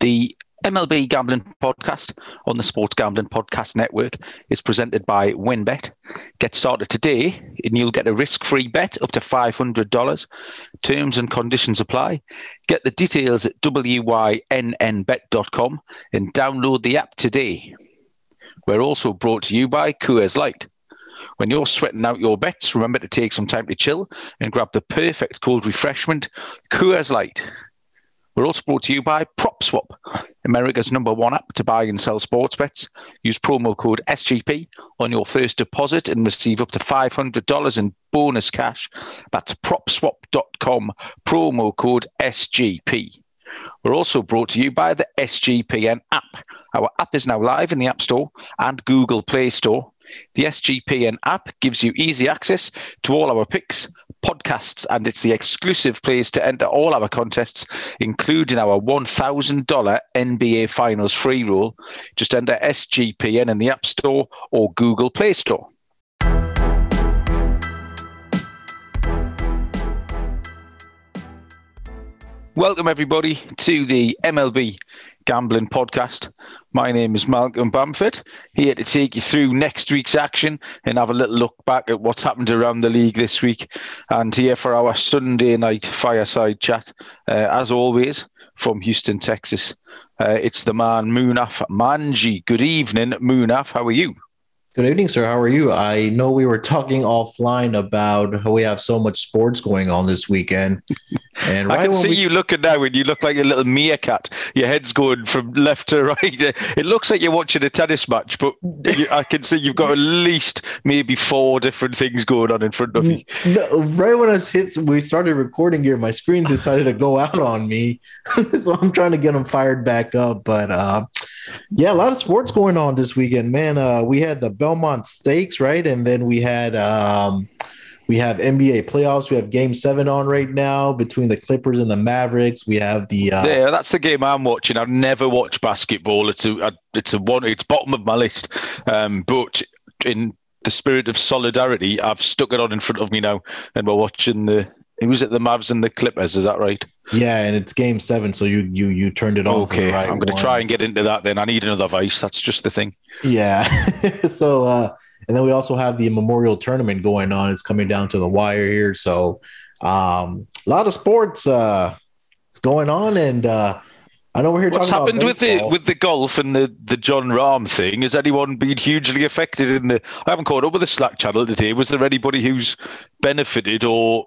The MLB Gambling Podcast on the Sports Gambling Podcast Network is presented by WynnBET. Get started today and you'll get a risk free bet up to $500. Terms and conditions apply. Get the details at wynnbet.com and download the app today. We're also brought to you by Coors Light. When you're sweating out your bets, remember to take some time to chill and grab the perfect cold refreshment, Coors Light. We're also brought to you by PropSwap, America's number one app to buy and sell sports bets. Use promo code SGP on your first deposit and receive up to $500 in bonus cash. That's propswap.com, promo code SGP. We're also brought to you by the SGPN app. Our app is now live in the App Store and Google Play Store. The SGPN app gives you easy access to all our picks, podcasts, and it's the exclusive place to enter all our contests, including our $1,000 NBA Finals free roll. Just enter SGPN in the App Store or Google Play Store. Welcome, everybody, to the MLB Gambling Podcast. My name is Malcolm Bamford, here to take you through next week's action and have a little look back at what's happened around the league this week. And here for our Sunday night fireside chat, uh, as always, from Houston, Texas, uh, it's the man Munaf Manji. Good evening, Munaf. How are you? Good evening, sir. How are you? I know we were talking offline about how we have so much sports going on this weekend. And right I can see we... you looking now, and you look like a little meerkat. Your head's going from left to right. It looks like you're watching a tennis match, but I can see you've got at least maybe four different things going on in front of you. No, right when I hit, we started recording here, my screen decided to go out on me, so I'm trying to get them fired back up. But uh, yeah, a lot of sports going on this weekend, man. Uh, we had the Belmont Stakes, right, and then we had um, we have NBA playoffs. We have Game Seven on right now between the Clippers and the Mavericks. We have the uh, yeah, that's the game I'm watching. I've never watched basketball. It's a it's a one. It's bottom of my list, um, but in the spirit of solidarity, I've stuck it on in front of me now, and we're watching the it was at the Mavs and the Clippers. Is that right? Yeah, and it's Game Seven, so you you you turned it off. Okay, right I'm going to try and get into that. Then I need another vice. That's just the thing. Yeah. so, uh, and then we also have the Memorial Tournament going on. It's coming down to the wire here. So, um, a lot of sports uh, going on, and uh, I know we're here. Talking What's happened with the with the golf and the the Jon Rahm thing? Has anyone been hugely affected in the? I haven't caught up with the Slack channel today. Was there anybody who's benefited or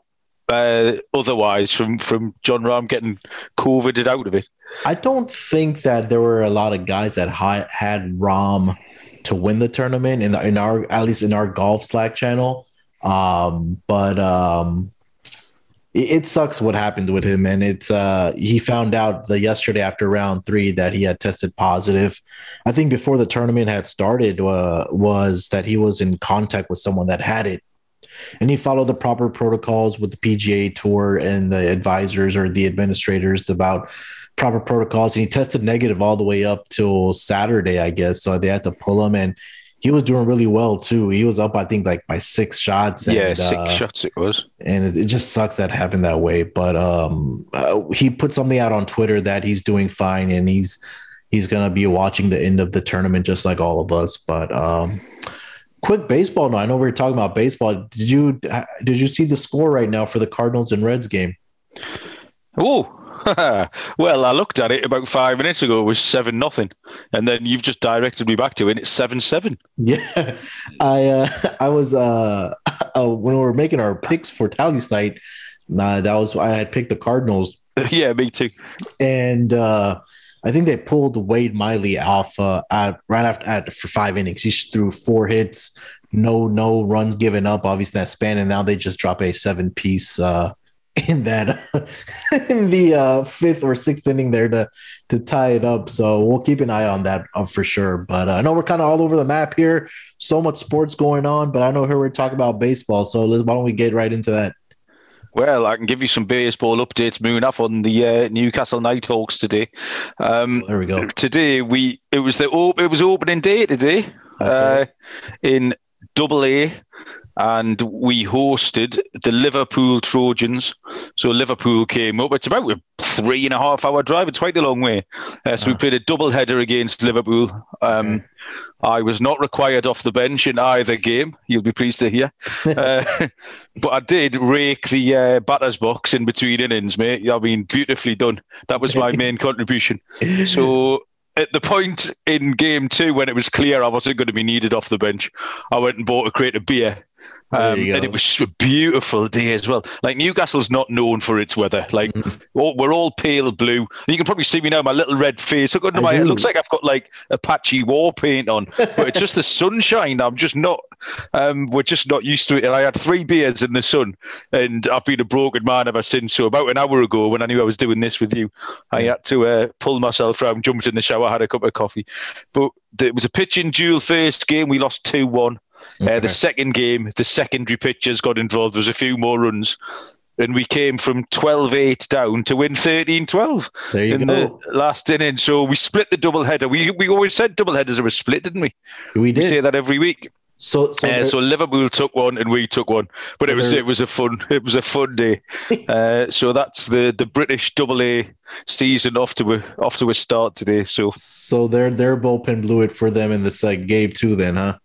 uh, otherwise from from Jon Rahm getting coveted out of it? I don't think that there were a lot of guys that had, had Rahm to win the tournament in, the, in our at least in our golf Slack channel. Um, but um, it, it, sucks what happened with him, and it's uh, he found out the yesterday after round three that he had tested positive. I think before the tournament had started uh, was that he was in contact with someone that had it and he followed the proper protocols with the PGA Tour and the advisors or the administrators about proper protocols. And he tested negative all the way up till Saturday, I guess. So they had to pull him, and he was doing really well too. He was up, I think, like by six shots. And, yeah, six uh, shots it was. And it, it, just sucks that happened that way. But um, uh, he put something out on Twitter that he's doing fine and he's he's gonna be watching the end of the tournament just like all of us. But um, quick baseball now. I know we are talking about baseball. Did you did you see the score right now for the Cardinals and Reds game? Oh, well, I looked at it about five minutes ago. It was seven nothing, and then you've just directed me back to it. It's seven seven. Yeah, I uh, I was uh, uh, when we were making our picks for Tallysight. Nah, that was I had picked the Cardinals. yeah, me too. And uh, I think they pulled Wade Miley off uh, at, right after at, for five innings. He threw four hits, no no runs given up. Obviously that span, and now they just drop a seven piece uh, in that in the uh, fifth or sixth inning there to to tie it up. So we'll keep an eye on that uh, for sure. But uh, I know we're kind of all over the map here. So much sports going on, but I know here we're talking about baseball. So let's why don't we get right into that? Well, I can give you some baseball updates, Moon, off on the uh, Newcastle Nighthawks today. Um, there we go. Today we it was the op- it was opening day today okay. uh, in Double A. and we hosted the Liverpool Trojans. So Liverpool came up. It's about a three and a half hour drive. It's quite a long way. Uh, so we played a double header against Liverpool. Um, Okay. I was not required off the bench in either game. You'll be pleased to hear. uh, but I did rake the uh, batters box in between innings, mate. I mean, beautifully done. That was my main contribution. So at the point in game two when it was clear I wasn't going to be needed off the bench, I went and bought a crate of beer. Um, and it was a beautiful day as well. Like Newcastle's not known for its weather. Like Mhm. all, we're all pale blue. You can probably see me now, my little red face. Look under I my. It looks like I've got like Apache war paint on, but it's just the sunshine. I'm just not. Um, we're just not used to it. And I had three beers in the sun, and I've been a broken man ever since. So about an hour ago, when I knew I was doing this with you, I had to uh, pull myself around, jumped in the shower, had a cup of coffee. But it was a pitching duel first game. We lost two one. Uh, the second game, the secondary pitchers got involved. There was a few more runs. And we came from 12 8 down to win 13 12 in go. the last inning. So we split the double header. We, we always said double headers are a split, didn't we? we We did. say that every week. so, so, Uh, so Liverpool took one and we took one, but So it was it was a fun it was a fun day. uh, so that's the the British double A season off to a off to a start today. So so their their bullpen blew it for them in the second game too. Then, huh?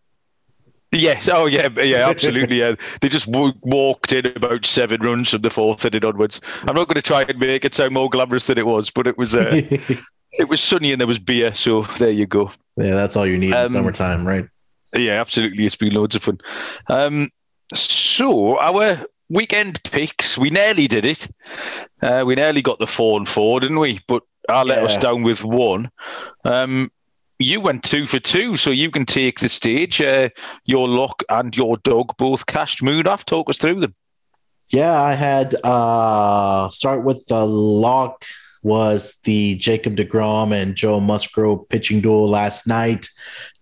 Yes. Oh, yeah. Yeah. Absolutely. Yeah. They just w- walked in about seven runs from the fourth inning onwards. I'm not going to try and make it sound more glamorous than it was, but it was uh, it was sunny and there was beer. So there you go. yeah, that's all you need Um, in summertime, right? Yeah, absolutely. It's been loads of fun. Um, so our weekend picks, we nearly did it. Uh, we nearly got the four and four, didn't we? But I let us down with one. Um, you went two for two, so you can take the stage. Uh, your lock and your dog both cashed Munaf. Talk us through them. Yeah, I had uh start with the lock was the Jacob DeGrom and Joe Musgrove pitching duel last night.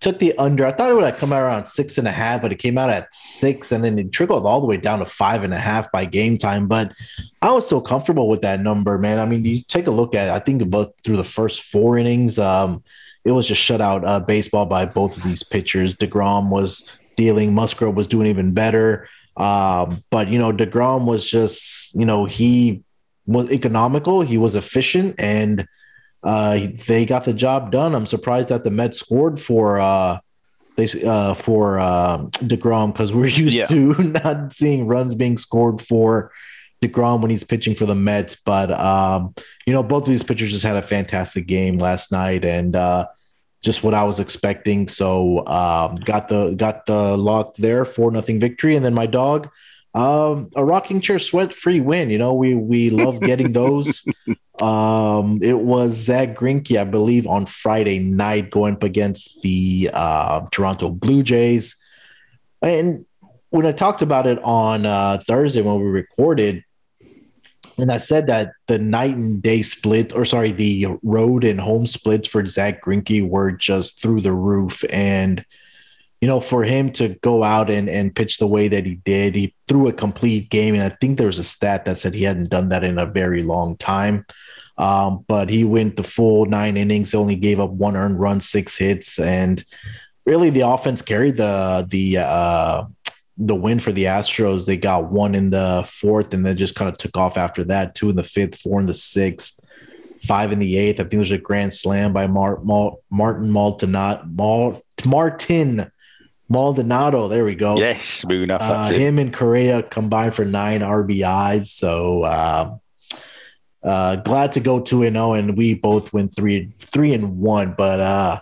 Took the under. I thought it would have come out around six and a half, but it came out at six, and then it trickled all the way down to five and a half by game time. But I was so comfortable with that number, man. I mean, you take a look at. I think about through the first four innings, um, it was just shutout uh, baseball by both of these pitchers. Degrom was dealing. Musgrove was doing even better. Um, but you know, Degrom was just you know he was economical. He was efficient, and uh, they got the job done. I'm surprised that the Mets scored for uh, they uh, for uh, Degrom because we're used Yeah. to not seeing runs being scored for Degrom when he's pitching for the Mets. But um, you know, both of these pitchers just had a fantastic game last night, and uh, just what I was expecting. So um, got the got the lock there for nothing victory, and then my dog. Um, a rocking chair sweat free win. You know, we we love getting those. um, it was Zach Greinke, I believe, on Friday night going up against the uh, Toronto Blue Jays. And when I talked about it on uh, Thursday when we recorded, and I said that the night and day split, or sorry, the road and home splits for Zach Greinke were just through the roof. And you know, for him to go out and, and pitch the way that he did, he threw a complete game. And I think there was a stat that said he hadn't done that in a very long time. Um, but he went the full nine innings, only gave up one earned run, six hits, and really the offense carried the the uh, the win for the Astros. They got one in the fourth, and then just kind of took off after that. Two in the fifth, four in the sixth, five in the eighth. I think there was a grand slam by Mar- Mar- Martin Maltonat Mal- Martin Maldonado. There we go. Yes, off. Uh, him and Correa combined for nine RBIs. So uh, uh, glad to go two and zero, and we both went three three and one. But uh,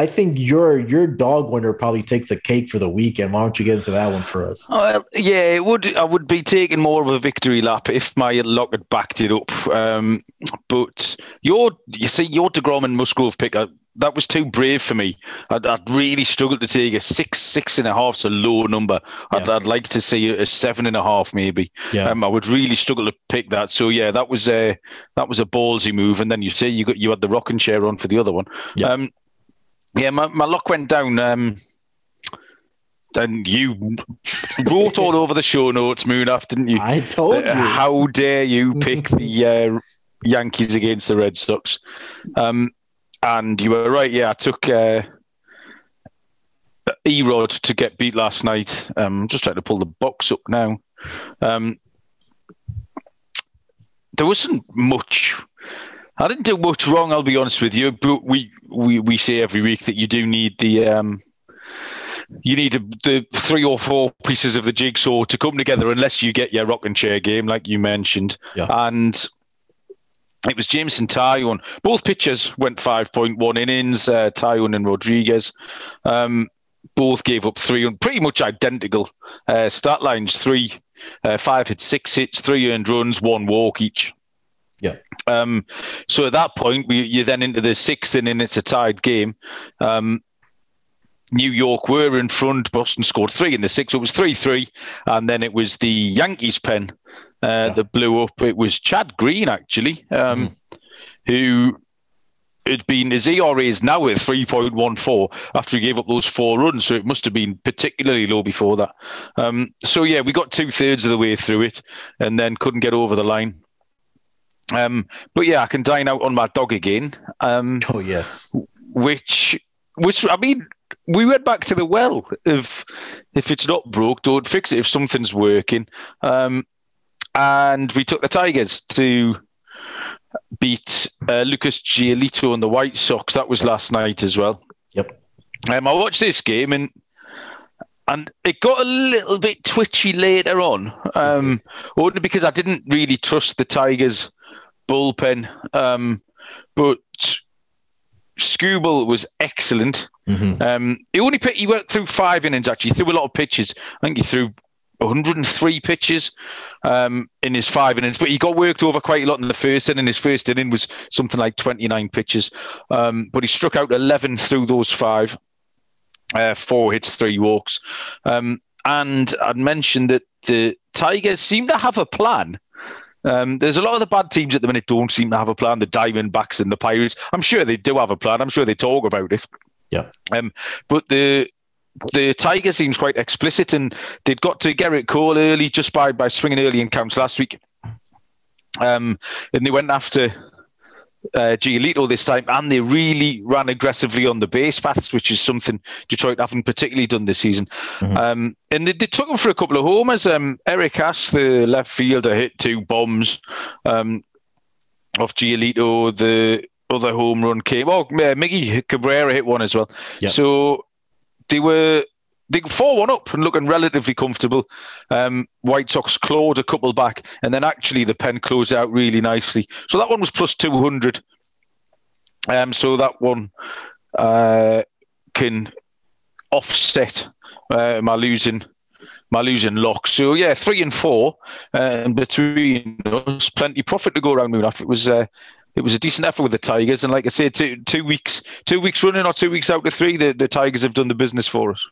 I think your your dog winner probably takes the cake for the weekend. Why don't you get into that one for us? Well, yeah, it would. I would be taking more of a victory lap if my luck had backed it up. Um, but your, you see, your Degrom and Musgrove pick, uh, that was too brave for me. I'd, I'd really struggled to take a six, six and a half's a low number. I'd, Yeah. I'd like to see a seven and a half, maybe. Yeah. Um, I would really struggle to pick that. So yeah, that was a that was a ballsy move. And then you say you got you had the rocking chair on for the other one. Yeah. Um, yeah, my, my luck went down. Um, and you wrote all over the show notes, Moon Munaf, didn't you? I told Uh, you. How dare you pick the uh, Yankees against the Red Sox? Um, and you were right. Yeah, I took. Uh, E-Rod to get beat last night. Um, just trying to pull the box up now. Um, there wasn't much. I didn't do much wrong. I'll be honest with you. But we we, we say every week that you do need the um, you need the three or four pieces of the jigsaw to come together, unless you get your rock and chair game, like you mentioned. Yeah. And it was Jameson Taillon. Both pitchers went 5.1 innings, uh, Taillon and Rodriguez. Um, both gave up three, and pretty much identical uh, stat lines. Three, uh, five hit six hits, three earned runs, one walk each. Yeah. Um, so at that point, we, you're then into the sixth inning. It's a tied game. Um, New York were in front. Boston scored three in the sixth. It was three-three, and then it was the Yankees pen uh, Yeah. that blew up. It was Chad Green actually, um, who had been his ERA is now at three point one four after he gave up those four runs. So it must have been particularly low before that. Um, so yeah, we got two thirds of the way through it, and then couldn't get over the line. Um, but yeah, I can dine out on my dog again. Um, Oh yes. which which I mean we went back to the well if if it's not broke don't fix it if something's working um and we took the Tigers to beat uh, Lucas Giolito and the White Sox that was last night as well Yep. um, I watched this game and and it got a little bit twitchy later on um only because I didn't really trust the Tigers bullpen um but Skubal was excellent. Mhm. Um, he only pit, he went through five innings actually. He threw a lot of pitches. I think he threw 103 pitches um, in his five innings, but he got worked over quite a lot in the first inning. His first inning was something like 29 pitches, um, but he struck out 11 through those five, uh, four hits, three walks. Um, and I'd mentioned that the Tigers seem to have a plan. Um, there's a lot of the bad teams at the minute don't seem to have a plan. The Diamondbacks and the Pirates. I'm sure they do have a plan. I'm sure they talk about it. Yeah. Um, but the the Tigers seems quite explicit, and they'd got to Gerrit Cole early just by by swinging early in counts last week. Um, and they went after uh, Giolito this time, and they really ran aggressively on the base paths, which is something Detroit haven't particularly done this season. Mhm. Um, and they, they took him for a couple of homers. Um, Eric Haase, the left fielder, hit two bombs um, off Giolito. The other home run came. Oh, uh, Miggy Cabrera hit one as well. Yeah. So they were they four one up and looking relatively comfortable. Um, White Sox clawed a couple back, and then actually the pen closed out really nicely. So that one was plus two hundred. Um, so that one uh, can offset uh, my losing my losing lock. So yeah, three and four, uh, and between us, plenty profit to go around. Enough. It was. Uh, it was a decent effort with the Tigers, and like I said, two, two weeks, two weeks running or two weeks out of three, the, the Tigers have done the business for us.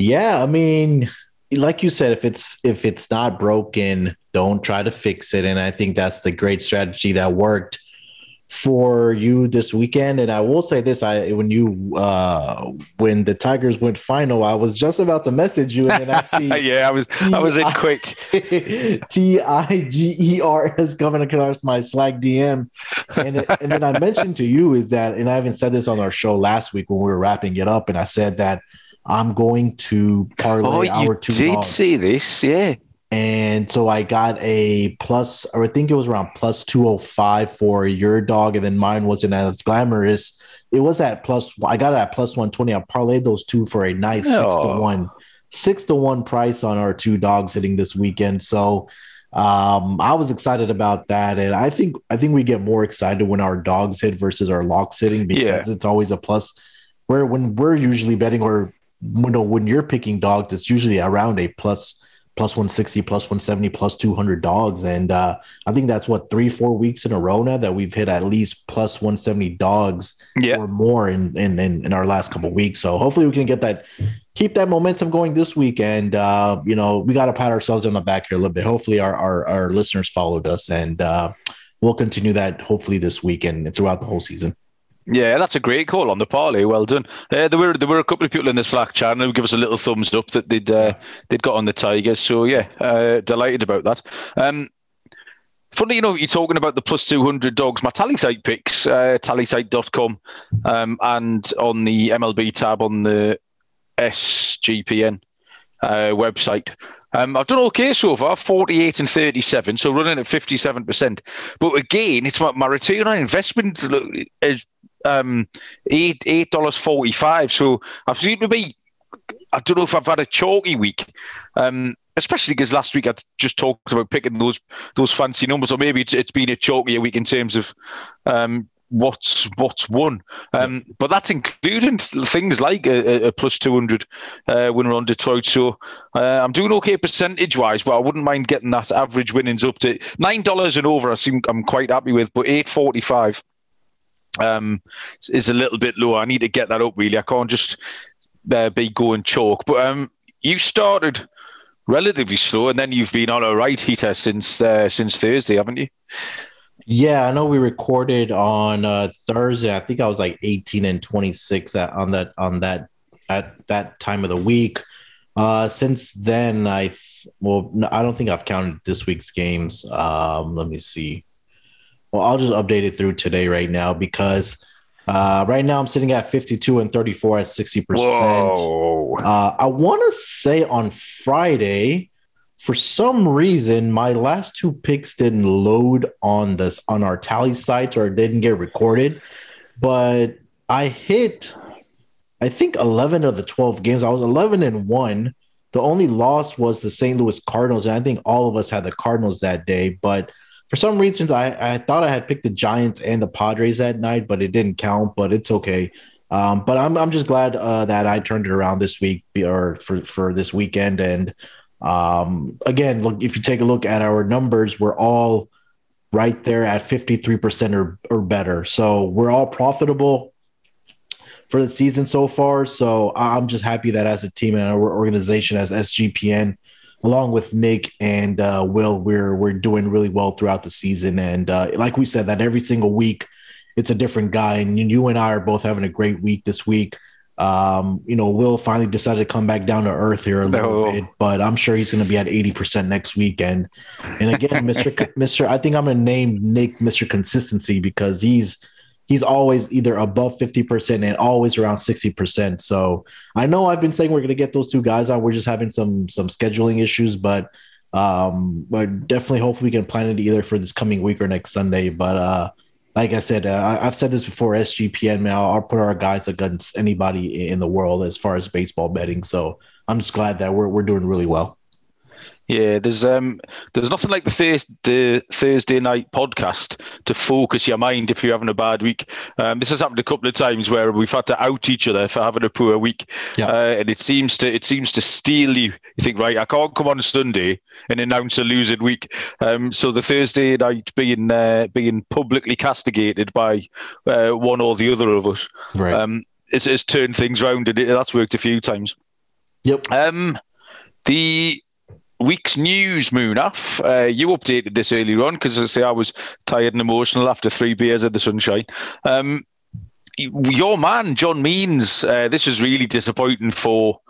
Yeah, I mean, like you said, if it's if it's not broken, don't try to fix it. And I think that's the great strategy that worked for you this weekend. And I will say this: I when you uh when the Tigers went final, I was just about to message you, and then I see yeah, I was I was in quick. T I G E R S coming across my Slack DM. And, and then I mentioned to you is that, and I even said this on our show last week when we were wrapping it up, and I said that I'm going to parlay Oh, our two did dogs. say this, yeah. And so I got a plus, or I think it was around plus 205 for your dog, and then mine wasn't as glamorous. It was at plus, I got it at plus 120. I parlayed those two for a nice six to Oh. one, six to one price on our two dogs hitting this weekend. So um, I was excited about that. And I think, I think we get more excited when our dogs hit versus our locks hitting because it's always a plus. Where when we're usually betting or you know, when you're picking dogs, it's usually around a plus plus 160, plus 170, plus 200 dogs. And uh, I think that's what three, four weeks in a row now that we've hit at least plus 170 dogs Yeah. or more in, in, in, in our last couple of weeks. So hopefully we can get that, keep that momentum going this week. And, uh, you know, we got to pat ourselves on the back here a little bit. Hopefully our, our, our listeners followed us and uh, we'll continue that hopefully this week and throughout the whole season. Yeah, that's a great call on the parlay. Well done. Uh, there were there were a couple of people in the Slack channel who give us a little thumbs up that they'd uh, they'd got on the Tigers. So yeah, uh, delighted about that. Um, funny, you know, you're talking about the plus two hundred dogs. My Tallysight picks, uh, tallysight.com, um, and on the MLB tab on the SGPN uh, website. Um, I've done okay so far, 48 and 37, so running at 57%. But again, it's my, my return on investment is um, eight eight dollars forty five. So I seem to be. I don't know if I've had a chalky week, um, especially because last week I just talked about picking those those fancy numbers, or maybe it's, it's been a chalkier week in terms of um, what's what's won. Um, but that's including things like a, a plus 200 uh, winner on Detroit. So uh, I'm doing okay percentage wise, but I wouldn't mind getting that average winnings up to nine dollars and over. I seem I'm quite happy with, but 845 um, is a little bit low. I need to get that up really. I can't just uh, be going chalk. But um, you started relatively slow, and then you've been on a right heater since uh, since Thursday, haven't you? Yeah, I know we recorded on uh, Thursday. I think I was like 18 and 26 at, on that on that at that time of the week. Uh, since then, I well, I don't think I've counted this week's games. Um, let me see. Well, I'll just update it through today right now because uh, right now I'm sitting at 52 and 34 at 60%. Uh, I want to say on Friday, for some reason, my last two picks didn't load on this on our Tallysights or didn't get recorded, but I hit I think 11 of the 12 games. I was 11 and 1. The only loss was the St. Louis Cardinals, and I think all of us had the Cardinals that day, but for some reasons, I, I thought I had picked the Giants and the Padres that night, but it didn't count. But it's okay. Um, but I'm I'm just glad uh, that I turned it around this week or for for this weekend. And um, again, look if you take a look at our numbers, we're all right there at 53% or, or better. So we're all profitable for the season so far. So I'm just happy that as a team and our organization as SGPN, along with Nick and uh, Will, we're we're doing really well throughout the season. And uh, like we said, that every single week it's a different guy. And you and I are both having a great week this week. Um, you know, Will finally decided to come back down to earth here a little no. bit, but I'm sure he's going to be at 80% next weekend. And again, Mr. Mr. I think I'm going to name Nick Mr. Consistency because he's he's always either above 50% and always around 60%. So I know I've been saying we're going to get those two guys on. We're just having some some scheduling issues, but um but definitely hopefully we can plan it either for this coming week or next Sunday. But uh like I said, uh, I've said this before. SGPN, man, I'll, I'll put our guys against anybody in the world as far as baseball betting. So I'm just glad that we're we're doing really well. Yeah, there's um, there's nothing like the, th- the Thursday night podcast to focus your mind if you're having a bad week. Um, this has happened a couple of times where we've had to out each other for having a poor week, yeah. uh, and it seems to it seems to steel you. You think, right, I can't come on Sunday and announce a losing week. Um, so the Thursday night being uh, being publicly castigated by uh, one or the other of us, right. um, it's, it's turned things around, and it, that's worked a few times. Yep. Um, the week's news, Munaf. Uh, you updated this earlier on because I say I was tired and emotional after three beers at the sunshine. Um, your man, John Means, uh, this was really disappointing for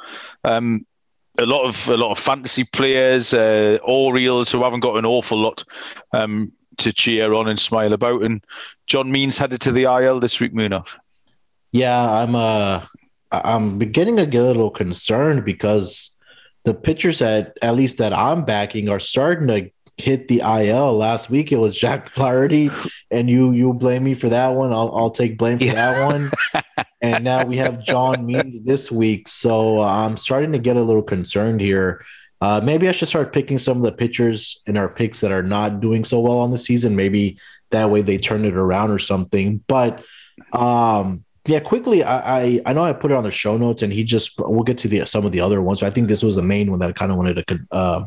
um, a lot of a lot of fantasy players, uh, Orioles who haven't got an awful lot um, to cheer on and smile about. And John Means headed to the IL this week, Munaf. Yeah, I'm uh, I'm beginning to get a little concerned because the pitchers that at least that I'm backing are starting to hit the IL. Last week it was Jack Flaherty, and you you blame me for that one. I'll I'll take blame for yeah. that one. and now we have John Means this week, so uh, I'm starting to get a little concerned here. Uh, maybe I should start picking some of the pitchers in our picks that are not doing so well on the season. Maybe that way they turn it around or something. But um, yeah, quickly, I, I, I know I put it on the show notes, and he just we'll get to the some of the other ones. But I think this was the main one that I kind of wanted to uh,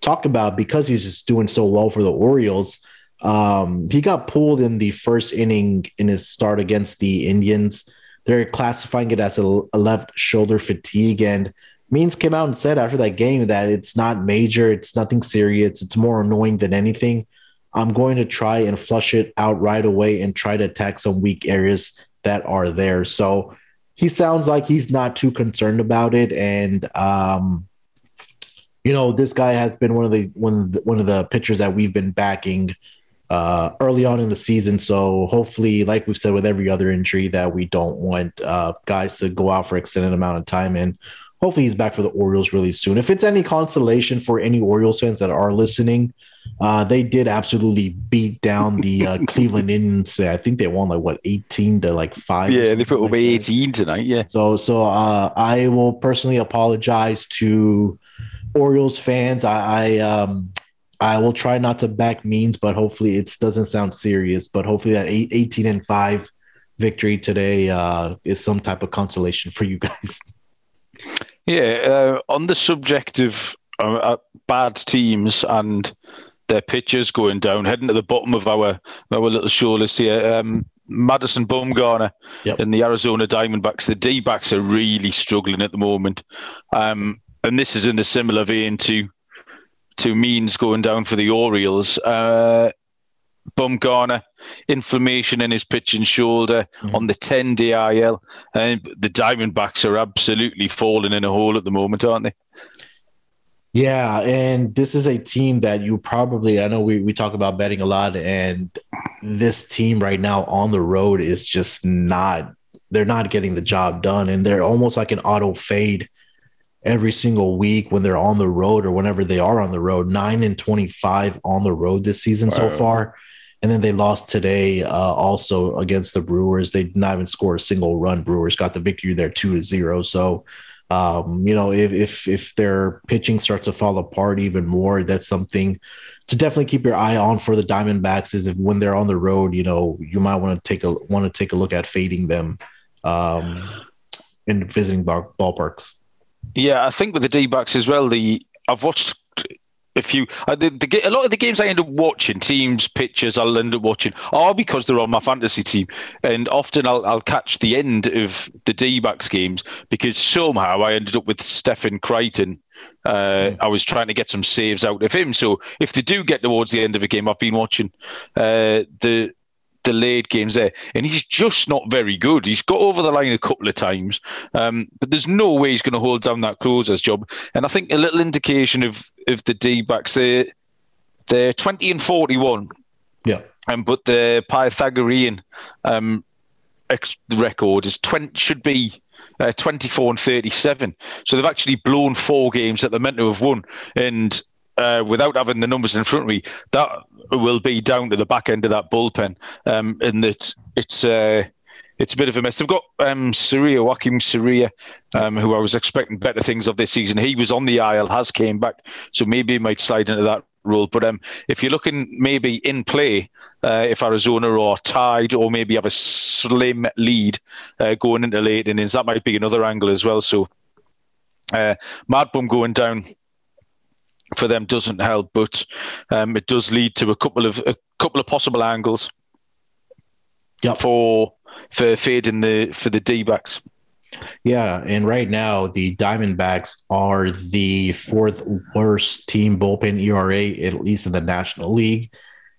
talk about because he's just doing so well for the Orioles. Um, he got pulled in the first inning in his start against the Indians. They're classifying it as a, a left shoulder fatigue, and Means came out and said after that game that it's not major, it's nothing serious, it's more annoying than anything. I'm going to try and flush it out right away and try to attack some weak areas that are there. So he sounds like he's not too concerned about it. And um, you know, this guy has been one of the one of the, one of the pitchers that we've been backing uh, early on in the season. So hopefully, like we've said with every other injury, that we don't want uh, guys to go out for extended amount of time. And hopefully, he's back for the Orioles really soon. If it's any consolation for any Orioles fans that are listening, uh, they did absolutely beat down the uh, Cleveland Indians. I think they won like what eighteen to like five. Yeah, they put like away eighteen tonight. Yeah. So, so uh, I will personally apologize to Orioles fans. I, I um I will try not to back means, but hopefully it doesn't sound serious. But hopefully that eight, 18 and 5 victory today uh, is some type of consolation for you guys. Yeah, uh, on the subject of uh, uh bad teams and their pitchers going down, heading to the bottom of our our little show list here. Um, Madison Bumgarner yep. and the Arizona Diamondbacks. The D backs are really struggling at the moment. Um, and this is in a similar vein to to Means going down for the Orioles. Uh, Bumgarner, inflammation in his pitching shoulder mm-hmm. on the 10 DIL. And the Diamondbacks are absolutely falling in a hole at the moment, aren't they? Yeah. And this is a team that you probably, I know we, we talk about betting a lot, and this team right now on the road is just not, they're not getting the job done. And they're almost like an auto fade every single week when they're on the road or whenever they are on the road. Nine and 25 on the road this season wow. so far. And then they lost today uh, also against the Brewers. They did not even score a single run. Brewers got the victory there two to zero. So, um, you know, if, if if their pitching starts to fall apart even more, that's something to definitely keep your eye on for the Diamondbacks. Is if when they're on the road, you know, you might want to take a want to take a look at fading them um, in visiting ballparks. Yeah, I think with the D backs as well. The I've watched a you Uh, the, the, a lot of the games I end up watching, teams, pictures, I'll end up watching are because they're on my fantasy team, and often I'll, I'll catch the end of the D backs games because somehow I ended up with Stefan Crichton. Uh, mm. I was trying to get some saves out of him. So if they do get towards the end of a game, I've been watching uh, the delayed games there, and he's just not very good. He's got over the line a couple of times, um, but there's no way he's going to hold down that closer's job. And I think a little indication of of the D backs, they're they're 20 and 41. Yeah. Um, but the Pythagorean um, record is 20 should be uh, 24 and 37. So they've actually blown four games that they're meant to have won. And uh, without having the numbers in front of me, that will be down to the back end of that bullpen. Um, and that it's uh, it's a bit of a mess. They've got um, Soria, Joakim Soria, um, who I was expecting better things of this season. He was on the aisle, has came back, so maybe he might slide into that role. But um, if you're looking maybe in play, uh, if Arizona are tied or maybe have a slim lead uh, going into late innings, that might be another angle as well. So uh, Mad Bum going down for them doesn't help, but um, it does lead to a couple of a couple of possible angles yep. for for fading the for the D backs. Yeah, and right now the Diamondbacks are the fourth worst team bullpen ERA, at least in the National League.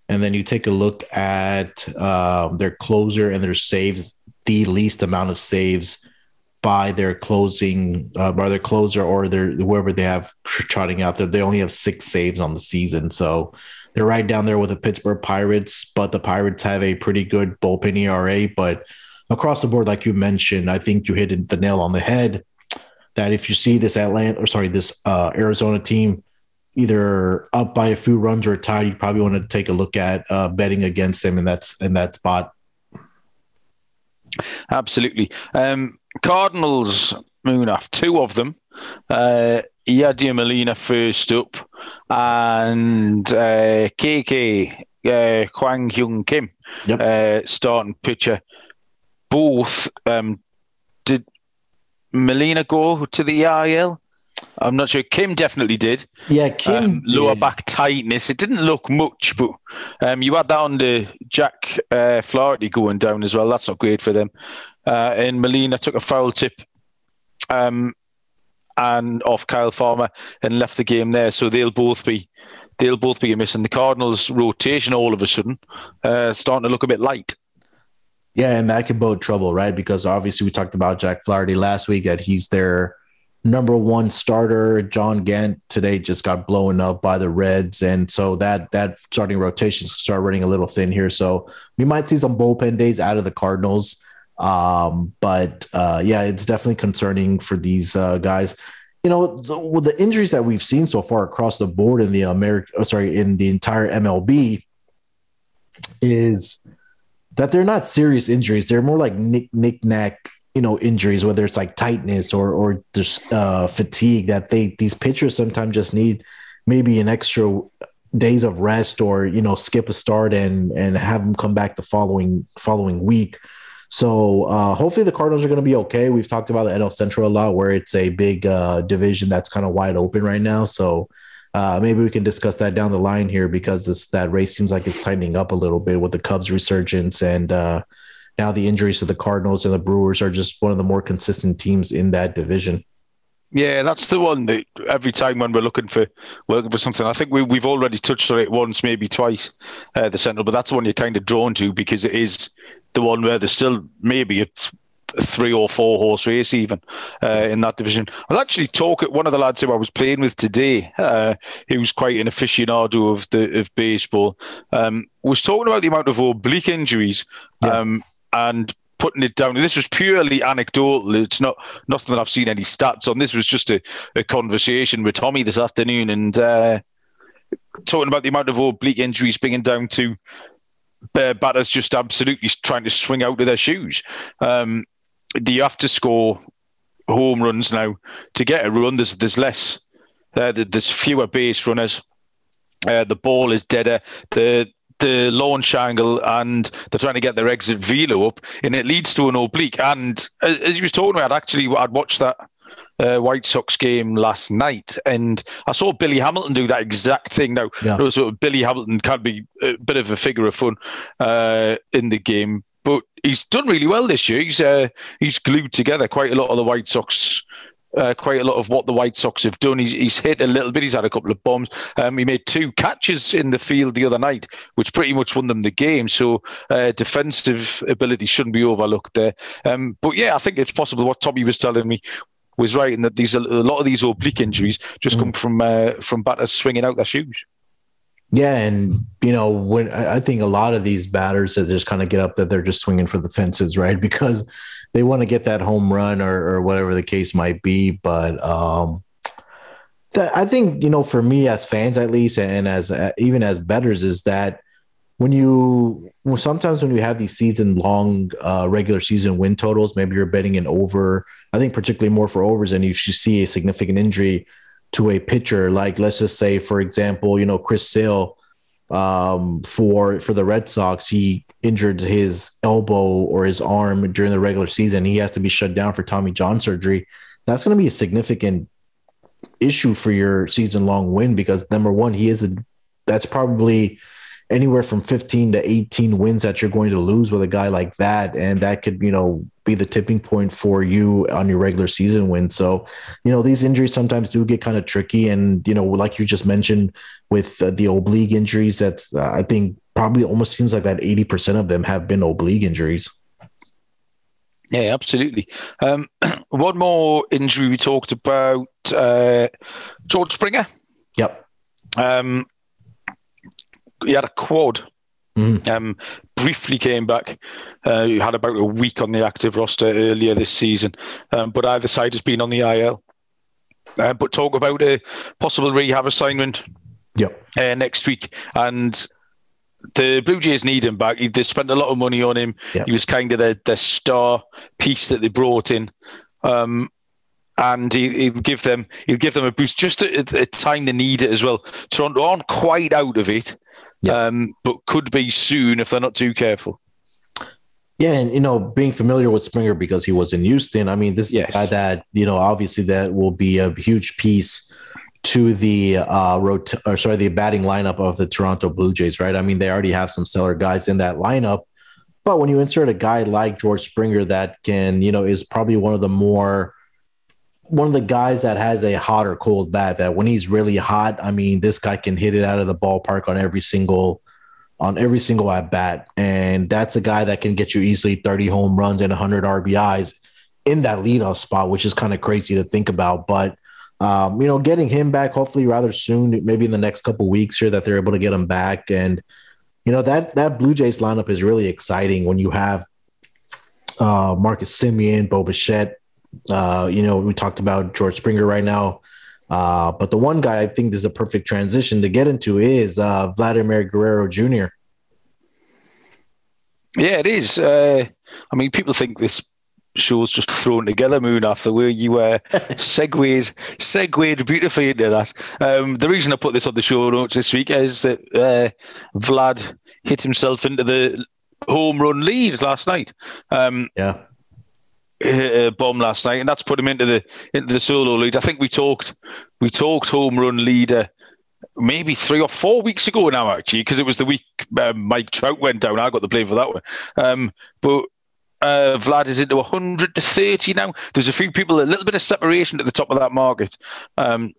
And then you take a look at uh, their closer and their saves, the least amount of saves by their closing uh, by their closer or their whoever they have trotting out there. They only have six saves on the season, so they're right down there with the Pittsburgh Pirates. But the Pirates have a pretty good bullpen ERA. But across the board, like you mentioned, I think you hit the nail on the head. That if you see this Atlanta or sorry this uh, Arizona team either up by a few runs or tied, you probably want to take a look at uh, betting against them in that in that spot. Absolutely. Um, Cardinals, Munaf, two of them. Uh, Yadier Molina first up, and uh, KK uh, Kwang Hyun Kim, yep. uh, starting pitcher. Both um, did Molina go to the IL? I'm not sure. Kim definitely did. Yeah, Kim. Um, lower back tightness. It didn't look much, but um, you had that on the Jack uh, Flaherty going down as well. That's not great for them uh, and Molina took a foul tip um, and off Kyle Farmer and left the game there. So they'll both be they'll both be missing. The Cardinals' rotation all of a sudden uh, starting to look a bit light. Yeah, and that could bode trouble, right? Because obviously we talked about Jack Flaherty last week that he's their number one starter John Gant today just got blown up by the Reds, and so that that starting rotation start running a little thin here. So we might see some bullpen days out of the Cardinals. Um, but uh, yeah, it's definitely concerning for these uh, guys. You know, the, with the injuries that we've seen so far across the board in the American, oh, sorry, in the entire MLB, is that they're not serious injuries. They're more like nick nick knack you know injuries whether it's like tightness or or just uh, fatigue that they these pitchers sometimes just need maybe an extra days of rest or you know skip a start and and have them come back the following following week so uh, hopefully the Cardinals are going to be okay. We've talked about the NL Central a lot, where it's a big uh, division that's kind of wide open right now. So uh, maybe we can discuss that down the line here because this that race seems like it's tightening up a little bit with the Cubs resurgence and uh, now the injuries to the Cardinals and the Brewers are just one of the more consistent teams in that division. Yeah, that's the one that every time when we're looking for looking for something, I think we we've already touched on it once, maybe twice, uh, the Central, but that's the one you're kind of drawn to because it is the one where there's still maybe a three or four horse race even uh, in that division. I'll actually talk at one of the lads who I was playing with today, uh, who's quite an aficionado of the of baseball, um, was talking about the amount of oblique injuries. Yeah. Um, and putting it down. This was purely anecdotal. It's not nothing that I've seen any stats on. This was just a, a conversation with Tommy this afternoon and uh, talking about the amount of oblique injuries bringing down to uh, batters just absolutely trying to swing out of their shoes. Um, you have to score home runs now to get a run. There's there's less. Uh, there's fewer base runners. Uh, the ball is deader. The the launch angle and they're trying to get their exit velo up, and it leads to an oblique. And as you was talking about, actually, I'd watched that uh, White Sox game last night, and I saw Billy Hamilton do that exact thing. Now, yeah. so Billy Hamilton can be a bit of a figure of fun uh, in the game, but he's done really well this year. He's uh, he's glued together quite a lot of the White Sox uh, quite a lot of what the White Sox have done. He's, he's hit a little bit. He's had a couple of bombs. Um, he made two catches in the field the other night, which pretty much won them the game. So uh, defensive ability shouldn't be overlooked there. Um, but yeah, I think it's possible. What Tommy was telling me was right, and that these a lot of these oblique injuries just mm. come from uh, from batters swinging out their shoes. Yeah, and you know when I think a lot of these batters that just kind of get up that they're just swinging for the fences, right? Because they want to get that home run or, or whatever the case might be. But um, that, I think you know, for me as fans at least, and as uh, even as betters, is that when you well, sometimes when you have these season long uh, regular season win totals, maybe you're betting an over. I think particularly more for overs, and you see a significant injury to a pitcher. Like let's just say, for example, you know Chris Sale um, for for the Red Sox, he injured his elbow or his arm during the regular season. He has to be shut down for Tommy John surgery. That's going to be a significant issue for your season long win because number one, he is a that's probably anywhere from 15 to 18 wins that you're going to lose with a guy like that. And that could, you know, be the tipping point for you on your regular season win. So, you know, these injuries sometimes do get kind of tricky. And, you know, like you just mentioned with uh, the oblique injuries, that's, uh, I think, probably almost seems like that 80% of them have been oblique injuries. Yeah, absolutely. Um, one more injury we talked about uh, George Springer. Yep. Um, he had a quad. Mm. Um, briefly came back. Uh, he had about a week on the active roster earlier this season, um, but either side has been on the IL. Uh, but talk about a possible rehab assignment yep. Uh, next week. And the Blue Jays need him back. They spent a lot of money on him. Yep. He was kind of the, the star piece that they brought in. Um, and he, will give them he'll give them a boost just at the time they need it as well. Toronto aren't quite out of it, yeah. um, but could be soon if they're not too careful. Yeah, and you know, being familiar with Springer because he was in Houston, I mean, this yes. guy that you know, obviously that will be a huge piece to the uh rot- or sorry, the batting lineup of the Toronto Blue Jays, right? I mean, they already have some stellar guys in that lineup, but when you insert a guy like George Springer that can, you know, is probably one of the more one of the guys that has a hot or cold bat that when he's really hot, I mean, this guy can hit it out of the ballpark on every single on every single at bat. And that's a guy that can get you easily 30 home runs and 100 RBIs in that leadoff spot, which is kind of crazy to think about. But um, you know, getting him back hopefully rather soon, maybe in the next couple weeks here, that they're able to get him back. And you know that that Blue Jays lineup is really exciting when you have uh, Marcus Semien, Bo Bichette. Uh, you know, we talked about George Springer right now. Uh, but the one guy I think is a perfect transition to get into is uh, Vladimir Guerrero Jr. Yeah, it is. Uh, I mean, people think this show's just thrown together, Moon, after where you uh, segued, segued beautifully into that. Um, the reason I put this on the show notes this week is that uh, Vlad hit himself into the home run lead last night. Um, yeah. A bomb last night, and that's put him into the into the solo lead. I think we talked we talked home run leader maybe three or four weeks ago now, actually, because it was the week um, Mike Trout went down. I got the blame for that one. Um, but uh, Vlad is into 100 to 30 now. There's a few people, a little bit of separation at the top of that market. Um,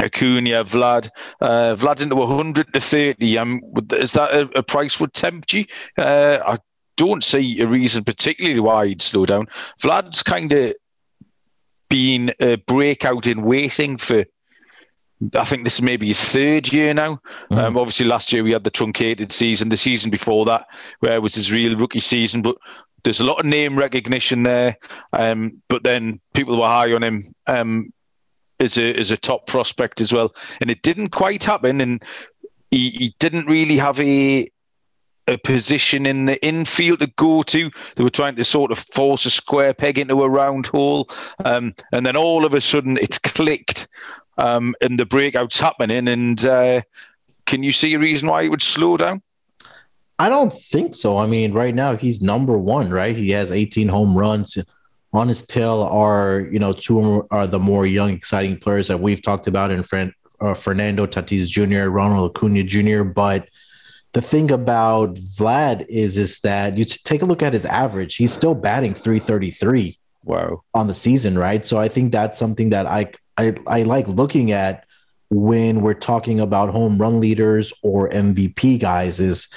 Acuna, Vlad, uh, Vlad into 100 to 30. Um, is that a, a price would tempt you? Uh, I don't see a reason particularly why he'd slow down. Vlad's kind of been a breakout in waiting for I think this is maybe his third year now. Mm. Um, obviously, last year we had the truncated season. The season before that, where it was his real rookie season. But there's a lot of name recognition there. Um, but then people were high on him um, as a as a top prospect as well, and it didn't quite happen. And he, he didn't really have a a position in the infield to go to. They were trying to sort of force a square peg into a round hole. Um, and then all of a sudden it's clicked um, and the breakout's happening. And uh, can you see a reason why it would slow down? I don't think so. I mean, right now he's number one, right? He has 18 home runs. On his tail are, you know, two are the more young, exciting players that we've talked about in uh, Fernando Tatis Jr., Ronald Acuna Jr. But the thing about Vlad is, is that you take a look at his average. He's still batting 333. Wow. On the season, right? So I think that's something that I I, I like looking at when we're talking about home run leaders or MVP guys is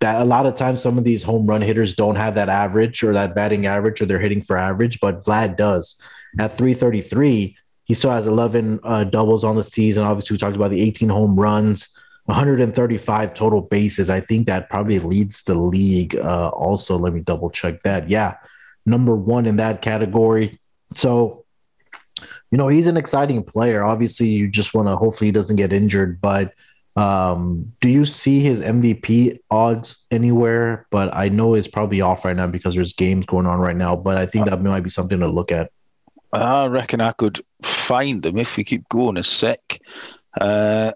that a lot of times some of these home run hitters don't have that average or that batting average or they're hitting for average, but Vlad does. At 333, he still has 11 uh, doubles on the season. Obviously, we talked about the 18 home runs, 135 total bases. I think that probably leads the league. Uh, also, let me double check that. Yeah, number one in that category. So you know, he's an exciting player. Obviously, you just want to hopefully he doesn't get injured, but um, do you see his MVP odds anywhere? But I know it's probably off right now because there's games going on right now, but I think that might be something to look at. I reckon I could find them if we keep going a sec. Uh,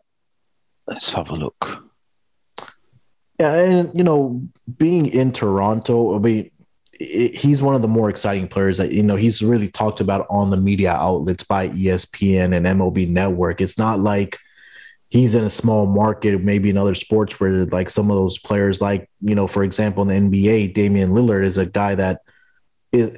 let's have a look. Yeah, and you know, being in Toronto, I mean, he's one of the more exciting players that you know he's really talked about on the media outlets by ESPN and MLB Network. It's not like he's in a small market, maybe in other sports where like some of those players, like you know, for example, in the NBA, Damian Lillard is a guy that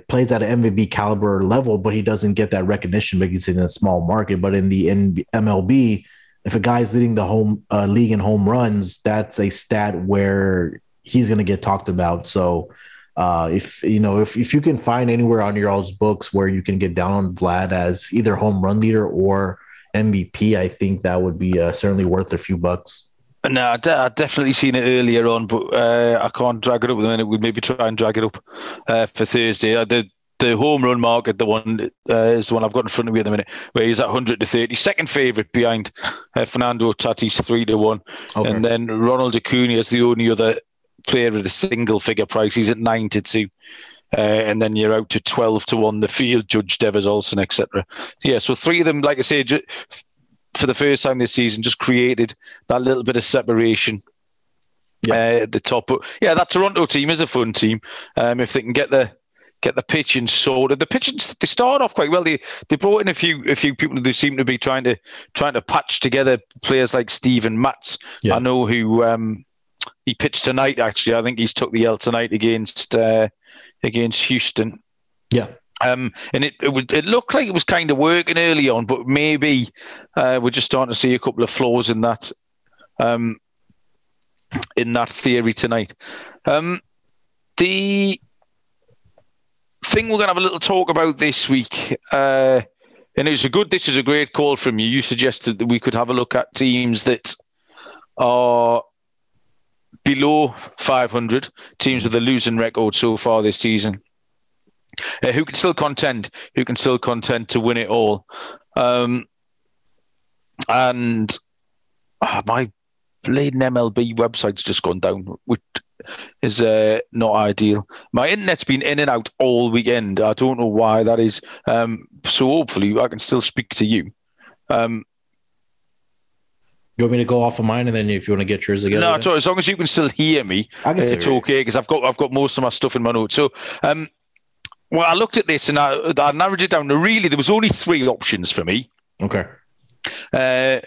plays at an MVP caliber level, but he doesn't get that recognition because he's in a small market. But in the MLB, if a guy's leading the home uh, league in home runs, that's a stat where he's going to get talked about. So uh, if you know if, if you can find anywhere on your all's books where you can get down on Vlad as either home run leader or MVP, I think that would be uh, certainly worth a few bucks. No, I, de- I definitely seen it earlier on, but uh, I can't drag it up at the minute. We'd maybe try and drag it up uh, for Thursday. I did the home run market, the one uh, is the one I've got in front of me at the minute, where he's at 100 to 30, second favourite behind uh, Fernando Tatis, three to one, okay. and then Ronald Acuna is the only other player with a single figure price. He's at nine to two. Uh, and then you're out to 12 to 1 the field judge devers olson etc yeah so three of them like i say ju- for the first time this season just created that little bit of separation yeah. Uh, at the top but yeah that toronto team is a fun team um, if they can get the get the pitching sorted the pitching they start off quite well they they brought in a few a few people who seem to be trying to trying to patch together players like Steven Matz yeah. i know who um, he pitched tonight. Actually, I think he's took the L tonight against uh, against Houston. Yeah. Um, and it, it it looked like it was kind of working early on, but maybe uh, we're just starting to see a couple of flaws in that um, in that theory tonight. Um, the thing we're going to have a little talk about this week, uh, and it's a good, this is a great call from you. You suggested that we could have a look at teams that are below 500, teams with a losing record so far this season. Uh, who can still contend? Who can still contend to win it all? Um, and oh, my Bladen MLB website's just gone down, which is uh, not ideal. My internet's been in and out all weekend. I don't know why that is. Um, so hopefully I can still speak to you. Um, you want me to go off of mine, and then if you want to get yours again? No, as long as you can still hear me, it's okay because I've got I've got most of my stuff in my notes. So, um, well, I looked at this and I, I narrowed it down. Really, there was only three options for me. Okay. Uh,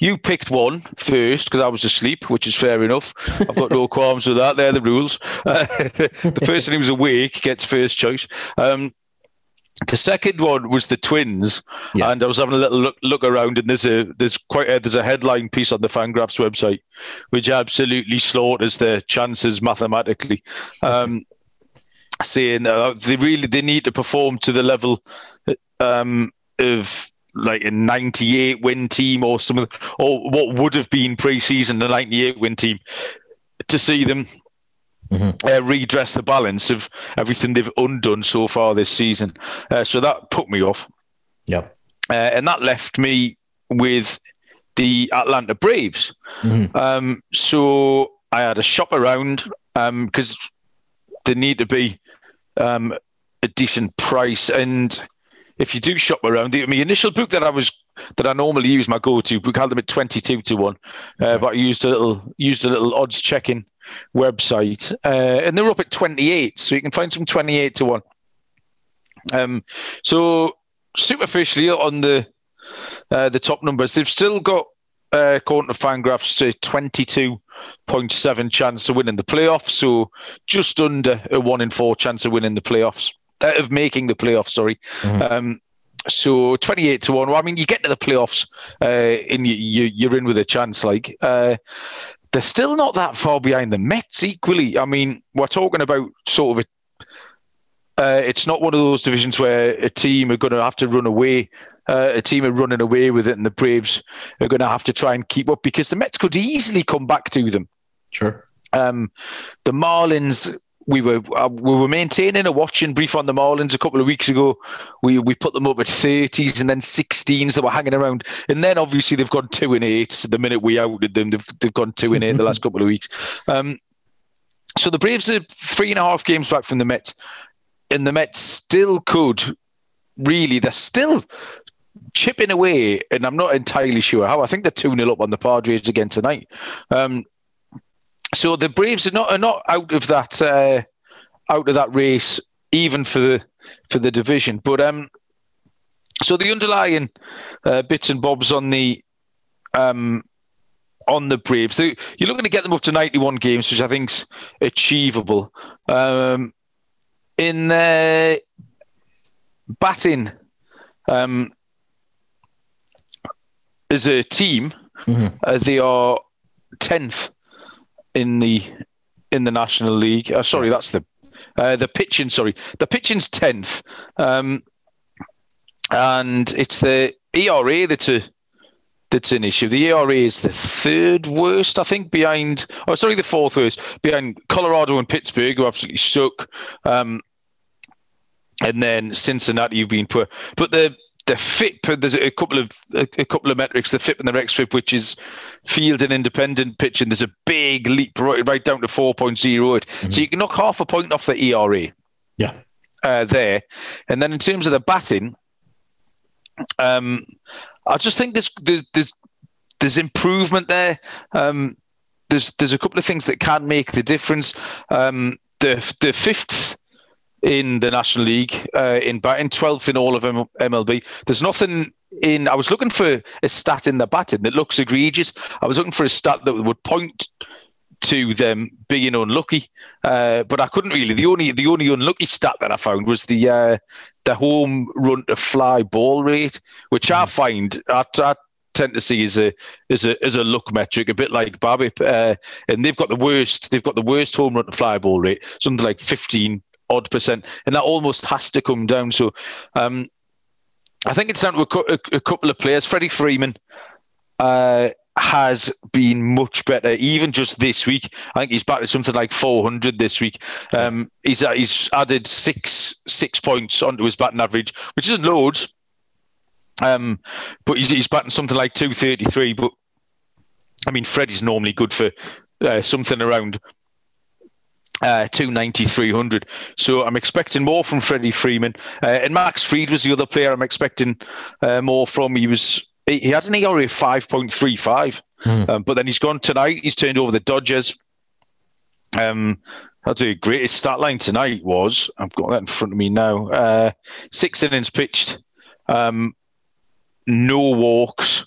you picked one first because I was asleep, which is fair enough. I've got no qualms with that. They're the rules. Uh, the person who's awake gets first choice. Um, the second one was the twins, yeah. and I was having a little look, look around, and there's a there's quite a, there's a headline piece on the Fangraphs website, which absolutely slaughters their chances mathematically, um, saying uh, they really they need to perform to the level um, of like a 98 win team or some or what would have been pre-season the 98 win team to see them Mm-hmm. Uh, redress the balance of everything they've undone so far this season. Uh, so that put me off. Yep. Uh, and that left me with the Atlanta Braves. Mm-hmm. Um, so I had a shop around because um, they need to be um, a decent price. And if you do shop around, the, my initial book that I was that I normally use my go-to book had them at twenty-two to one, uh, but I used a little used a little odds checking website, uh, and they're up at twenty-eight, so you can find some twenty-eight to one. Um, so superficially on the uh, the top numbers, they've still got uh, according to Fangraphs, a 22.7 chance of winning the playoffs. So just under a one in four chance of winning the playoffs uh, of making the playoffs. Sorry. Mm-hmm. Um, so 28 to 1. Well, I mean, you get to the playoffs uh, and you, you, are in with a chance. Like, uh, they're still not that far behind the Mets equally. I mean, we're talking about sort of a. Uh, it's not one of those divisions where a team are going to have to run away. Uh, a team are running away with it, and the Braves are going to have to try and keep up because the Mets could easily come back to them. Sure. Um, the Marlins we were uh, we were maintaining a watching brief on the Marlins a couple of weeks ago. We we put them up at thirties and then sixteens that were hanging around, and then obviously they've gone two and eight. The minute we outed them, they've they've gone two and eight the last couple of weeks. Um, so the Braves are three and a half games back from the Mets, and the Mets still could really. They're still chipping away, and I'm not entirely sure how. I think they're two 0 up on the Padres again tonight. Um, so the Braves are not are not out of that uh, out of that race even for the for the division. But um, so the underlying uh, bits and bobs on the um on the Braves, they, you're looking to get them up to 91 games, which I think's achievable. Um, in the batting, um, as a team, mm-hmm. uh, they are tenth in the in the National League. Uh, sorry, that's the uh, the pitching. Sorry, the pitching's tenth, um, and it's the ERA that's a that's an issue. The ERA is the third worst, I think, behind. Oh, sorry, the fourth worst behind Colorado and Pittsburgh, who absolutely suck. Um, and then Cincinnati, you've been poor. But the the FIP, there's a couple of a, couple of metrics, the FIP and the xFIP, which is fielding independent pitching. There's a big leap right, right down to 4.08. Mm-hmm. So you can knock half a point off the ERA. Yeah. Uh, there. And then in terms of the batting, um, I just think there's, there's, there's, there's improvement there. Um, there's, there's a couple of things that can make the difference. Um, the, the fifth in the National League uh, in batting, 12th in all of M- MLB. There's nothing in. I was looking for a stat in the batting that looks egregious. I was looking for a stat that would point to them being unlucky, uh, but I couldn't really. The only the only unlucky stat that I found was the uh, the home run to fly ball rate, which I mm. find I, I tend to see as a as a as a luck metric, a bit like BABIP, uh, and they've got the worst. They've got the worst home run to fly ball rate, something like 15 odd percent, and that almost has to come down. So, um, I think it's down to a, a, a couple of players. Freddie Freeman uh, has been much better, even just this week. I think he's back to something like 400 this week. Um, he's uh, he's added six six points onto his batting average, which isn't loads. Um, but he's, he's batting something like 233. But I mean, Freddie's normally good for uh, something around uh, 290, 300. So I'm expecting more from Freddie Freeman. Uh, and Max Fried was the other player I'm expecting uh, more from. He was he had an ERA of 5.35, mm. um, but then he's gone tonight. He's turned over the Dodgers. Um, that's the greatest stat line tonight was. I've got that in front of me now. Uh, six innings pitched, um, no walks,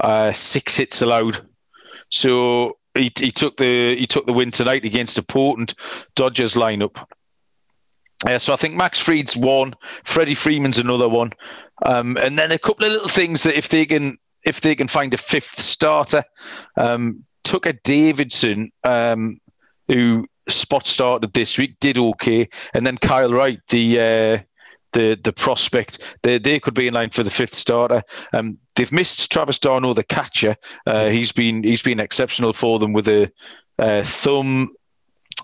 uh, six hits allowed. So he, he took the he took the win tonight against a potent Dodgers lineup. Uh, so I think Max Fried's one, Freddie Freeman's another one, um, and then a couple of little things that if they can if they can find a fifth starter, um, Tucker Davidson, um, who spot started this week, did okay, and then Kyle Wright, the uh, the the prospect. They they could be in line for the fifth starter. Um, they've missed Travis d'Arnaud, the catcher. Uh, he's been he's been exceptional for them with a uh, thumb.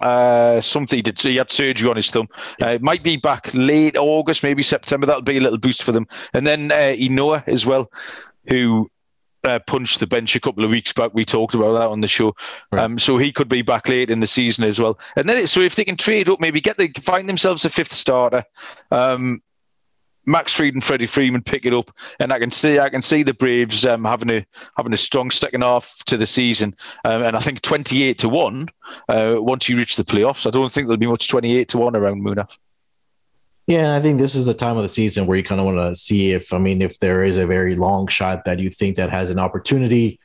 Uh, something he did. He had surgery on his thumb. Uh, it might be back late August, maybe September. That'll be a little boost for them. And then uh, Ynoa as well, who uh, punched the bench a couple of weeks back. We talked about that on the show. Right. Um, so he could be back late in the season as well. And then, it, so if they can trade up, maybe get the find themselves a fifth starter. Um, Max Fried and Freddie Freeman pick it up, and I can see I can see the Braves um, having a having a strong second half to the season, um, and I think twenty eight to one uh, once you reach the playoffs. I don't think there'll be much twenty eight to one around Munaf. Yeah, and I think this is the time of the season where you kind of want to see if, I mean, if there is a very long shot that you think that has an opportunity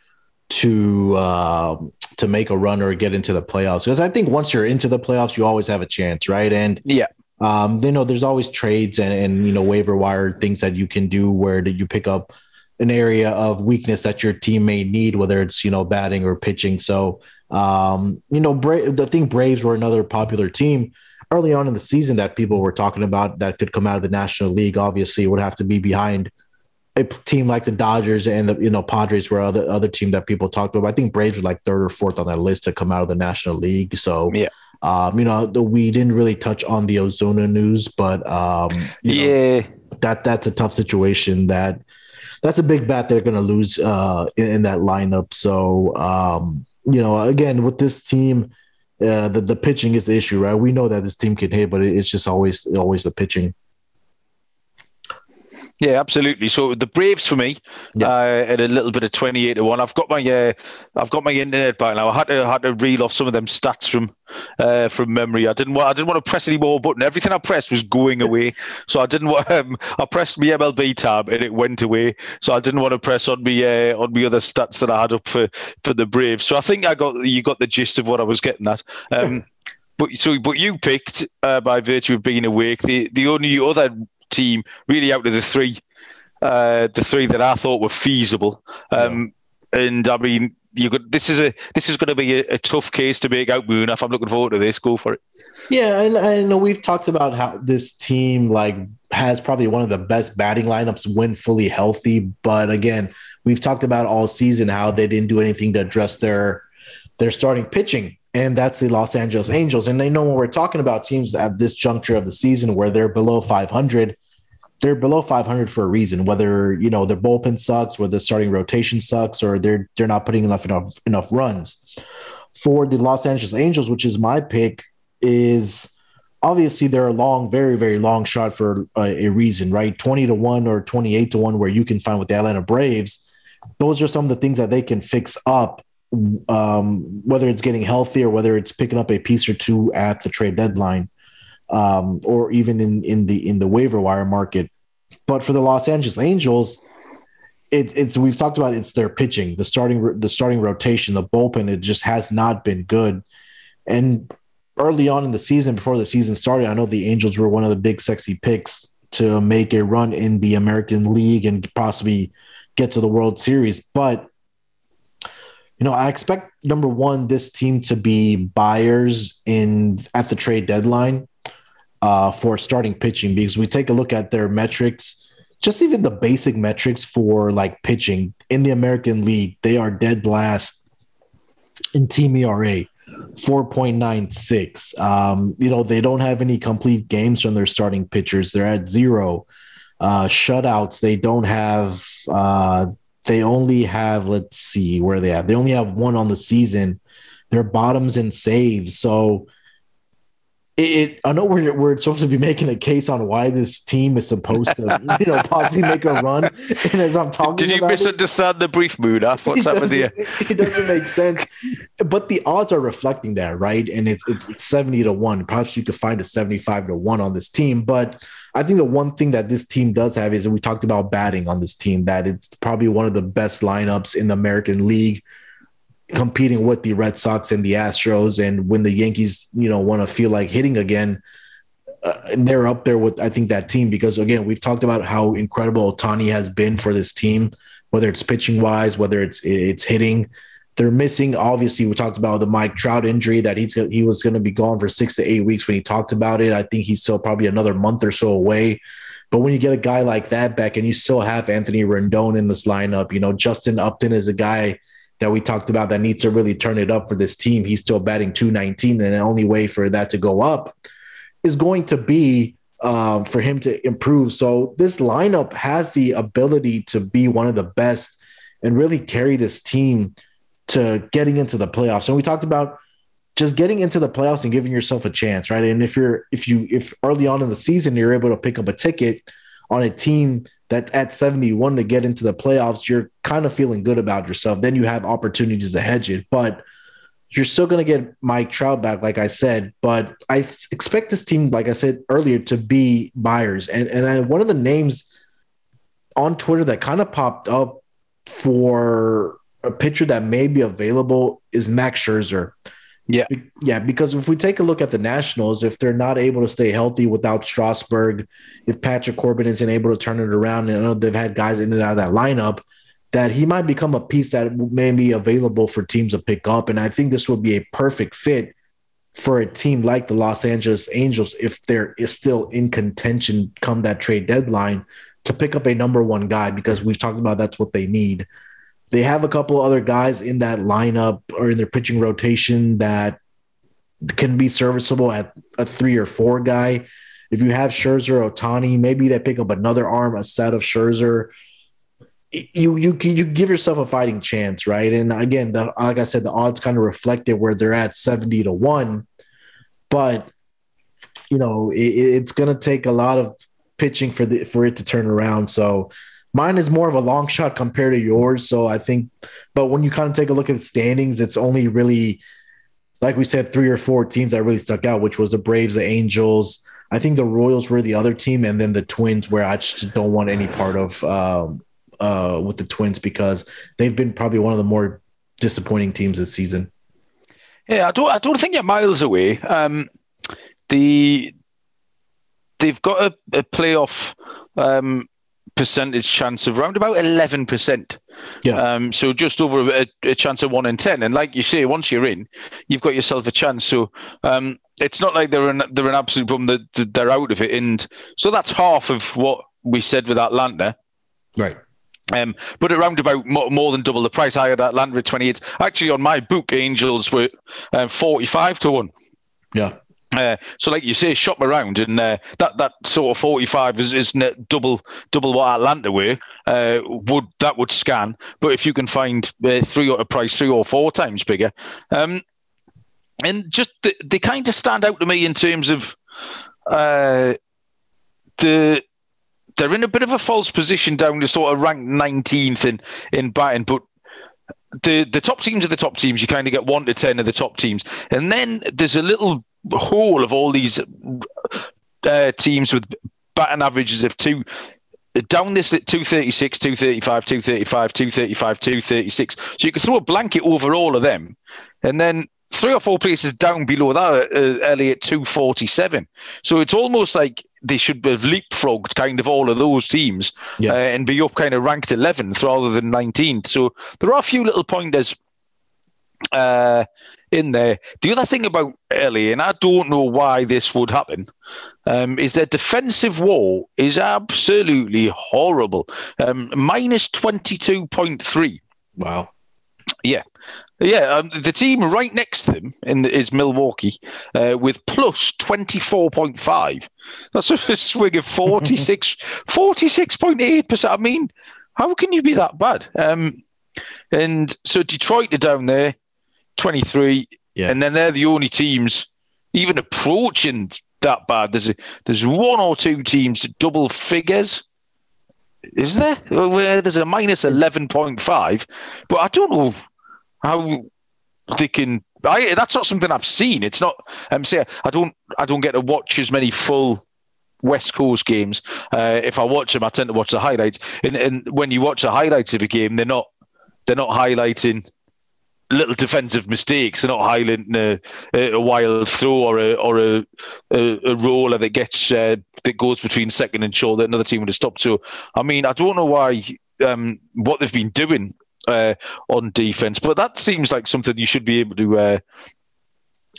to uh, to make a run or get into the playoffs. Because I think once you're into the playoffs, you always have a chance, right? And yeah, um, you know, there's always trades and and you know waiver wire things that you can do where that you pick up an area of weakness that your team may need, whether it's you know batting or pitching. So um, you know, Bra- the thing Braves were another popular team early on in the season that people were talking about that could come out of the National League. Obviously, would have to be behind a team like the Dodgers and the you know Padres were other other team that people talked about. I think Braves were like third or fourth on that list to come out of the National League. So yeah. Um, you know, the, we didn't really touch on the Ozuna news, but um, yeah, know, that that's a tough situation. That that's a big bet they're going to lose uh, in, in, that lineup. So um, you know, again with this team, uh, the the pitching is the issue, right? We know that this team can hit, but it's just always always the pitching. Yeah, absolutely. So the Braves for me, yeah. uh, at a little bit of twenty-eight to one. I've got my uh, I've got my internet back now. I had to had to reel off some of them stats from uh, from memory. I didn't want I didn't want to press any more button. Everything I pressed was going away, so I didn't want. Um, I pressed my MLB tab and it went away. So I didn't want to press on me uh, on the other stats that I had up for for the Braves. So I think I got you got the gist of what I was getting at. Um, but so but you picked uh, by virtue of being awake the the only other team really out of the three, uh, the three that I thought were feasible. Um, yeah. And I mean, you could. This is a this is going to be a, a tough case to make out. Munaf, I'm looking forward to this. Go for it. Yeah, and I know we've talked about how this team like has probably one of the best batting lineups when fully healthy. But again, we've talked about all season how they didn't do anything to address their their starting pitching and that's the Los Angeles Angels. And they know when we're talking about teams at this juncture of the season where they're below 500, they're below 500 for a reason. Whether you know their bullpen sucks, whether the starting rotation sucks, or they're they're not putting enough enough enough runs. For the Los Angeles Angels, which is my pick, is obviously they're a long, very very long shot for a, a reason, right? 20 to one or 28 to one, where you can find with the Atlanta Braves. Those are some of the things that they can fix up um, whether it's getting healthy or whether it's picking up a piece or two at the trade deadline, um, or even in in the in the waiver wire market. But for the Los Angeles Angels, it, it's we've talked about it's their pitching, the starting the starting rotation, the bullpen. It just has not been good, and early on in the season, before the season started, I know the Angels were one of the big sexy picks to make a run in the American League and possibly get to the World Series, but you know, I expect number one, this team to be buyers in at the trade deadline. uh, for starting pitching because we take a look at their metrics, just even the basic metrics for like pitching in the American League, they are dead last in team ERA. 4.96. Um, you know, they don't have any complete games from their starting pitchers. They're at zero. Uh, shutouts, they don't have, uh, they only have, let's see where they have, they only have one on the season. They're bottoms in saves. So, it, I know we're, we're supposed to be making a case on why this team is supposed to, you know, possibly make a run. And as I'm talking, did you misunderstand it, the brief mood? What's happening here? It, it doesn't make sense, but the odds are reflecting that, right? And it's, it's it's seventy to one. Perhaps you could find a seventy-five to one on this team, but I think the one thing that this team does have is, and we talked about batting on this team, that it's probably one of the best lineups in the American League competing with the Red Sox and the Astros. And when the Yankees, you know, want to feel like hitting again, uh, they're up there with I think that team because again we've talked about how incredible Ohtani has been for this team, whether it's pitching wise, whether it's it's hitting. They're missing. Obviously, we talked about the Mike Trout injury that he's he was going to be gone for six to eight weeks when he talked about it. I think he's still probably another month or so away. But when you get a guy like that back, and you still have Anthony Rendon in this lineup, you know Justin Upton is a guy that we talked about that needs to really turn it up for this team. He's still batting 219, and the only way for that to go up is going to be um, for him to improve. So this lineup has the ability to be one of the best and really carry this team to getting into the playoffs. And we talked about just getting into the playoffs and giving yourself a chance, right? And if you're if you if early on in the season you're able to pick up a ticket on a team that at 71 to get into the playoffs, you're kind of feeling good about yourself. Then you have opportunities to hedge it, but you're still going to get Mike Trout back, like I said. But I expect this team, like I said earlier, to be buyers. And and I, one of the names on Twitter that kind of popped up for a pitcher that may be available is Max Scherzer. Yeah. Yeah. Because if we take a look at the Nationals, if they're not able to stay healthy without Strasburg, if Patrick Corbin isn't able to turn it around, and I know they've had guys in and out of that lineup, that he might become a piece that may be available for teams to pick up. And I think this would be a perfect fit for a team like the Los Angeles Angels if they're still in contention come that trade deadline to pick up a number one guy because we've talked about that's what they need. They have a couple other guys in that lineup or in their pitching rotation that can be serviceable at a three or four guy. If you have Scherzer, Ohtani, maybe they pick up another arm, a set of Scherzer. You you you give yourself a fighting chance, right? And again, the, like I said, the odds kind of reflected where they're at seventy to one, but you know it, it's going to take a lot of pitching for the for it to turn around. So Mine is more of a long shot compared to yours. So I think, but when you kind of take a look at the standings, it's only really, like we said, three or four teams that really stuck out, which was the Braves, the Angels. I think the Royals were the other team, and then the Twins, where I just don't want any part of um, uh, with the Twins because they've been probably one of the more disappointing teams this season. Yeah, I don't. I don't think you're miles away. Um, the they've got a, a playoff um, percentage chance of around about 11%. Yeah. Um, so just over a, a, chance of one in 10. And like you say, once you're in, you've got yourself a chance. So um, it's not like they're an, they're an absolute problem that they're out of it. And so that's half of what we said with Atlanta. Right. Um, but around about more, more, than double the price. I had Atlanta at 28. Actually, on my book, Angels were um, 45 to 1. Yeah. Uh, so, like you say, shop around, and uh, that that sort of forty five is, is double double what Atlanta were. Uh, would that would scan? But if you can find uh, three or a price three or four times bigger, um, and just the, they kind of stand out to me in terms of uh, the they're in a bit of a false position down to sort of ranked nineteenth in in batting, but the the top teams are the top teams. You kind of get one to ten of the top teams, and then there's a little hole of all these uh, teams with batting averages of two down this at 236, 235, 235, 235, 236. So you can throw a blanket over all of them. And then three or four places down below that, uh, Elliot 247. So it's almost like they should have leapfrogged kind of all of those teams yeah. uh, and be up kind of ranked 11th rather than 19th. So there are a few little pointers uh, in there. The other thing about LA, and I don't know why this would happen, um, is their defensive wall is absolutely horrible. Um, minus 22.3. Wow. Yeah. Yeah, um, the team right next to them in the, is Milwaukee uh, with plus 24.5. That's a swing of 46, 46.8%. I mean, how can you be that bad? Um, and so Detroit are down there, 23. Yeah. And then they're the only teams even approaching that bad. There's a, there's one or two teams double figures. Is there? There's a minus 11.5. But I don't know how they can. I, that's not something I've seen. It's not. I'm um, saying I don't. I don't get to watch as many full West Coast games. Uh, if I watch them, I tend to watch the highlights. And, and when you watch the highlights of a game, they're not. They're not highlighting little defensive mistakes. Not highlighting a, a wild throw or a or a, a, a roller that gets uh, that goes between second and short that another team would have stopped. So I mean, I don't know why um, what they've been doing uh, on defense. But that seems like something you should be able to, uh,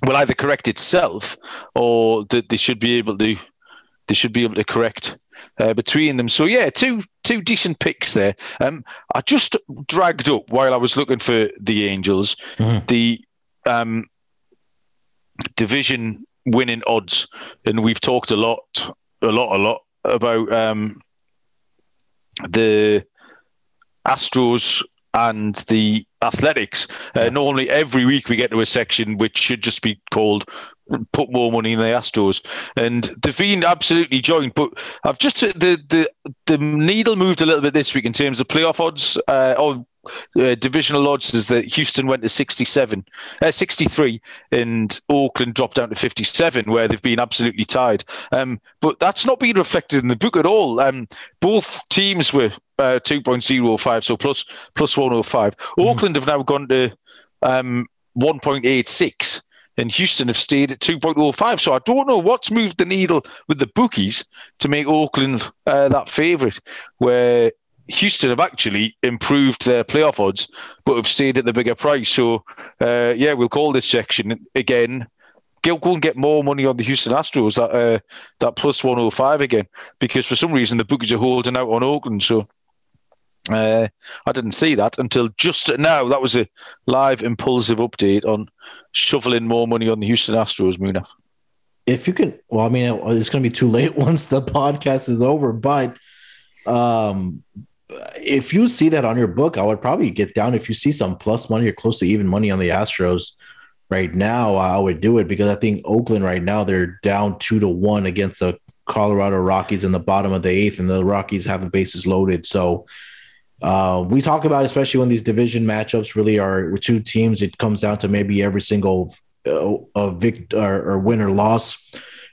well, either correct itself or that they should be able to. They should be able to correct uh, between them. So yeah, two two decent picks there. Um, I just dragged up while I was looking for the Angels mm-hmm. the um, division winning odds, and we've talked a lot, a lot, a lot about um, the Astros and the athletics. Uh, normally, every week we get to a section which should just be called "Put More Money in the Astros," and they've absolutely joined. But I've just the the the needle moved a little bit this week in terms of playoff odds. Uh, or uh, divisional odds is that Houston went to 67, uh, 63, and Oakland dropped down to 57, where they've been absolutely tied. Um, but that's not been reflected in the book at all. Um, both teams were uh, 2.05, so plus plus 105. Mm-hmm. Oakland have now gone to um, 1.86 and Houston have stayed at 2.05. So I don't know what's moved the needle with the bookies to make Oakland uh, that favourite, where Houston have actually improved their playoff odds, but have stayed at the bigger price. So uh, yeah, we'll call this section again. Go, go and get more money on the Houston Astros that uh, that plus 105 again, because for some reason the bookies are holding out on Oakland. So uh, I didn't see that until just now. That was a live impulsive update on shoveling more money on the Houston Astros, Munaf. If you can, well, I mean, it's going to be too late once the podcast is over, but um, if you see that on your book, I would probably get down. If you see some plus money or close to even money on the Astros right now, I would do it because I think Oakland right now they're down two to one against the Colorado Rockies in the bottom of the eighth, and the Rockies have the bases loaded. So uh, we talk about, especially when these division matchups really are two teams, it comes down to maybe every single uh, uh, vict- or, or win or loss.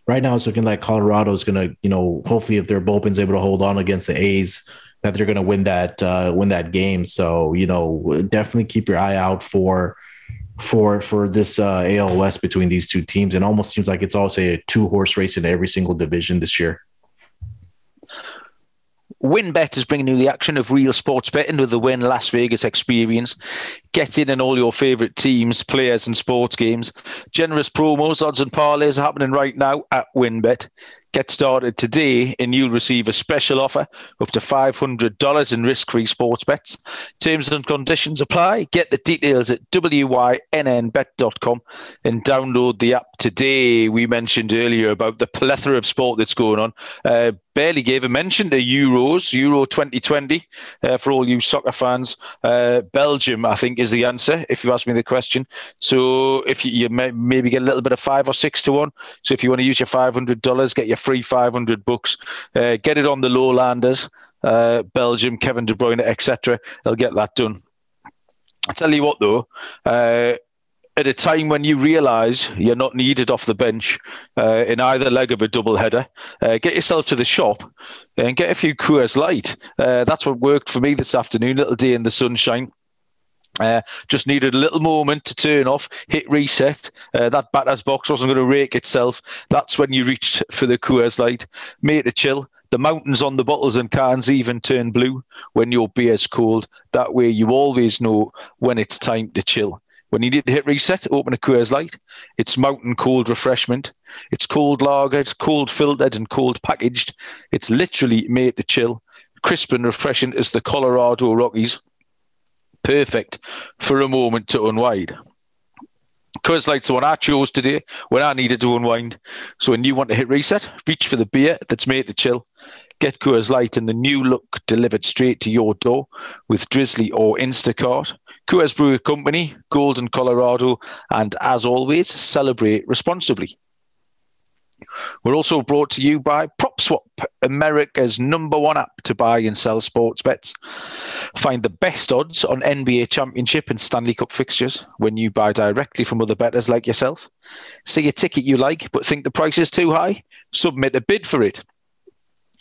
Right now, it's looking like Colorado is going to, you know, hopefully if their bullpen's able to hold on against the A's, that they're going to win that uh, win that game. So you know, definitely keep your eye out for for for this uh, AL West between these two teams. And almost seems like it's also a two horse race in every single division this year. WynnBET is bringing you the action of real sports betting with the Wynn Las Vegas experience. Get in on all your favourite teams, players, and sports games. Generous promos, odds, and parlays are happening right now at WynnBET. Get started today and you'll receive a special offer up to $500 in risk free sports bets. Terms and conditions apply. Get the details at wynnbet.com and download the app today. We mentioned earlier about the plethora of sport that's going on. Uh, barely gave a mention to Euros, Euro 2020 uh, for all you soccer fans. Uh, Belgium, I think, is the answer if you ask me the question. So if you, you may, maybe get a little bit of five or six to one. So if you want to use your $500, get your free 500 bucks. Uh, get it on the lowlanders, uh, Belgium, Kevin De Bruyne, etc. They'll get that done. I tell you what, though, uh, at a time when you realise you're not needed off the bench uh, in either leg of a double header, uh, get yourself to the shop and get a few Coors Light. Uh, that's what worked for me this afternoon. Little day in the sunshine. Uh, just needed a little moment to turn off, hit reset. Uh, that batter's box wasn't going to rake itself. That's when you reached for the Coors Light. Made a chill. The mountains on the bottles and cans even turn blue when your beer's cold. That way, you always know when it's time to chill When you need to hit reset, open a Coors Light. It's mountain cold refreshment. It's cold lagered, cold filtered, and cold packaged. It's literally made to chill. Crisp and refreshing as the Colorado Rockies. Perfect for a moment to unwind. Coors Light's the one I chose today when I needed to unwind. So when you want to hit reset, reach for the beer that's made to chill. Get Coors Light and the new look delivered straight to your door with Drizzly or Instacart. Coors Brewing Company, Golden, Colorado, and as always, celebrate responsibly. We're also brought to you by PropSwap, America's number one app to buy and sell sports bets. Find the best odds on NBA Championship and Stanley Cup fixtures when you buy directly from other bettors like yourself. See a ticket you like but think the price is too high? Submit a bid for it.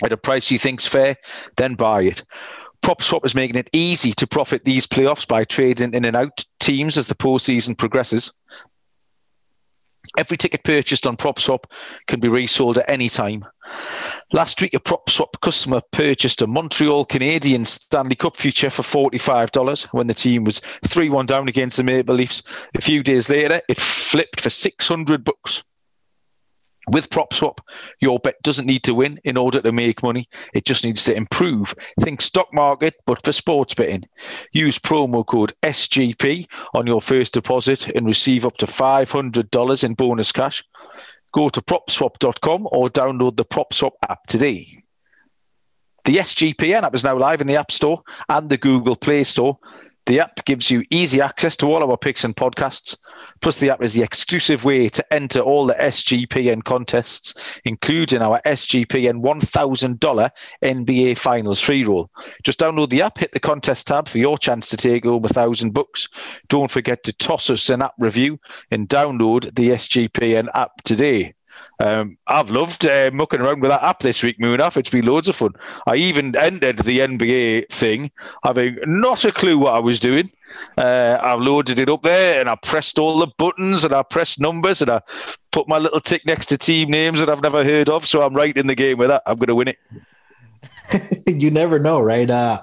At a price you think's fair, then buy it. PropSwap is making it easy to profit these playoffs by trading in and out teams as the postseason progresses. Every ticket purchased on PropSwap can be resold at any time. Last week, a PropSwap customer purchased a Montreal Canadiens Stanley Cup future for $45 when the team was 3 1 down against the Maple Leafs. A few days later, it flipped for 600 bucks. With PropSwap, your bet doesn't need to win in order to make money. It just needs to improve. Think stock market, but for sports betting. Use promo code SGP on your first deposit and receive up to $500 in bonus cash. Go to propswap.com or download the PropSwap app today. The SGPN app is now live in the App Store and the Google Play Store. The app gives you easy access to all our picks and podcasts. Plus, the app is the exclusive way to enter all the SGPN contests, including our SGPN $1,000 NBA Finals free roll. Just download the app, hit the contest tab for your chance to take home a thousand bucks. Don't forget to toss us an app review and download the SGPN app today. Um, I've loved uh, mucking around with that app this week, Munaf. It's been loads of fun. I even ended the NBA thing, having not a clue what I was doing. Uh, I loaded it up there and I pressed all the buttons and I pressed numbers and I put my little tick next to team names that I've never heard of. So I'm right in the game with that. I'm going to win it. you never know, right? Uh,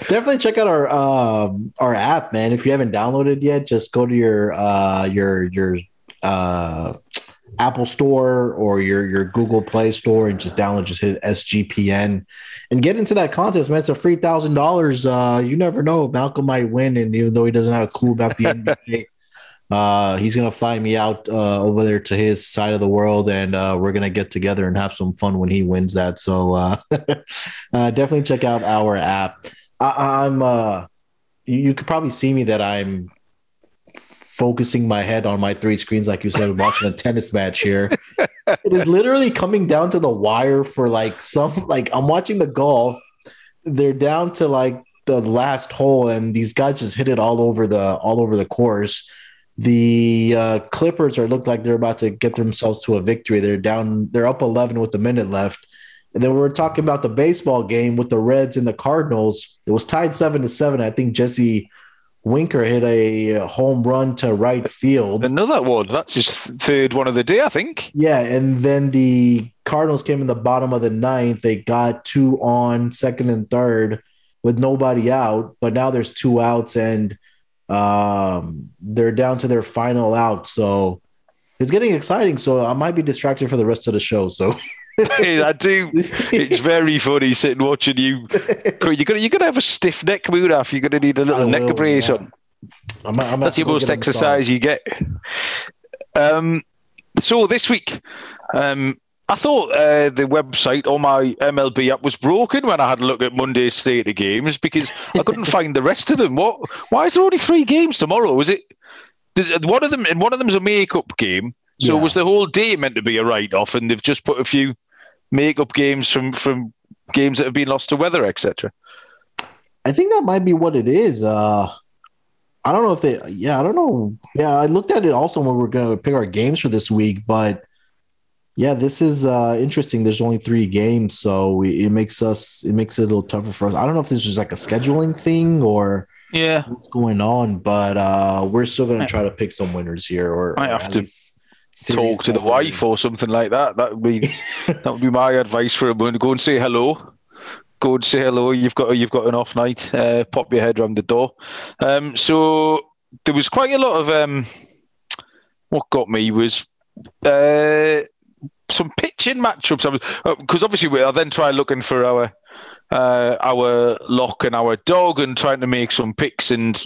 definitely check out our um, our app, man. If you haven't downloaded yet, just go to your uh, your your uh, Apple Store or your your Google Play Store and just download, just hit SGPN and get into that contest, man. It's a free thousand uh, dollars. You never know, Malcolm might win, and even though he doesn't have a clue about the NBA, uh, he's gonna fly me out uh, over there to his side of the world, and uh, we're gonna get together and have some fun when he wins that. So uh, uh, definitely check out our app. I, I'm. uh, you, you could probably see me that I'm focusing my head on my three screens, like you said, watching a tennis match here. it is literally coming down to the wire for like some like I'm watching the golf. They're down to like the last hole, and these guys just hit it all over the all over the course. The uh, Clippers are look like they're about to get themselves to a victory. They're down, they're up 11 with a minute left. And then we are talking about the baseball game with the Reds and the Cardinals. It was tied seven to seven. I think Jesse Winker hit a home run to right field. Another one. That's his third one of the day, I think. Yeah, and then the Cardinals came in the bottom of the ninth. They got two on second and third with nobody out, but now there's two outs and um, they're down to their final out. So it's getting exciting. So I might be distracted for the rest of the show. So I do. It's very funny sitting watching you. You're gonna you're gonna have a stiff neck, Munaf. You're gonna need a little neck brace yeah. on. I'm, I'm That's your most exercise you get. Um, so this week, um, I thought uh, the website or my MLB app was broken when I had a look at Monday's state of games because I couldn't find the rest of them. What? Why is there only three games tomorrow? Is it? one of them and one of them's a makeup game. So yeah. was the whole day meant to be a write-off, and they've just put a few makeup games from from games that have been lost to weather, etc. I think that might be what it is. Uh, I don't know if they. Yeah, I don't know. Yeah, I looked at it also when we are going to pick our games for this week, but yeah, this is uh, interesting. There's only three games, so we, it makes us it makes it a little tougher for us. I don't know if this was like a scheduling thing or yeah, what's going on, but uh, we're still going to try to pick some winners here. Or I have to. Talk to the wife or something like that. That would be that would be my advice for a him. Go and say hello. Go and say hello. You've got you've got an off night. Uh, pop your head around the door. Um, so there was quite a lot of um, what got me was uh, some pitching matchups. I was because uh, obviously I then tried looking for our uh, our lock and our dog and trying to make some picks and.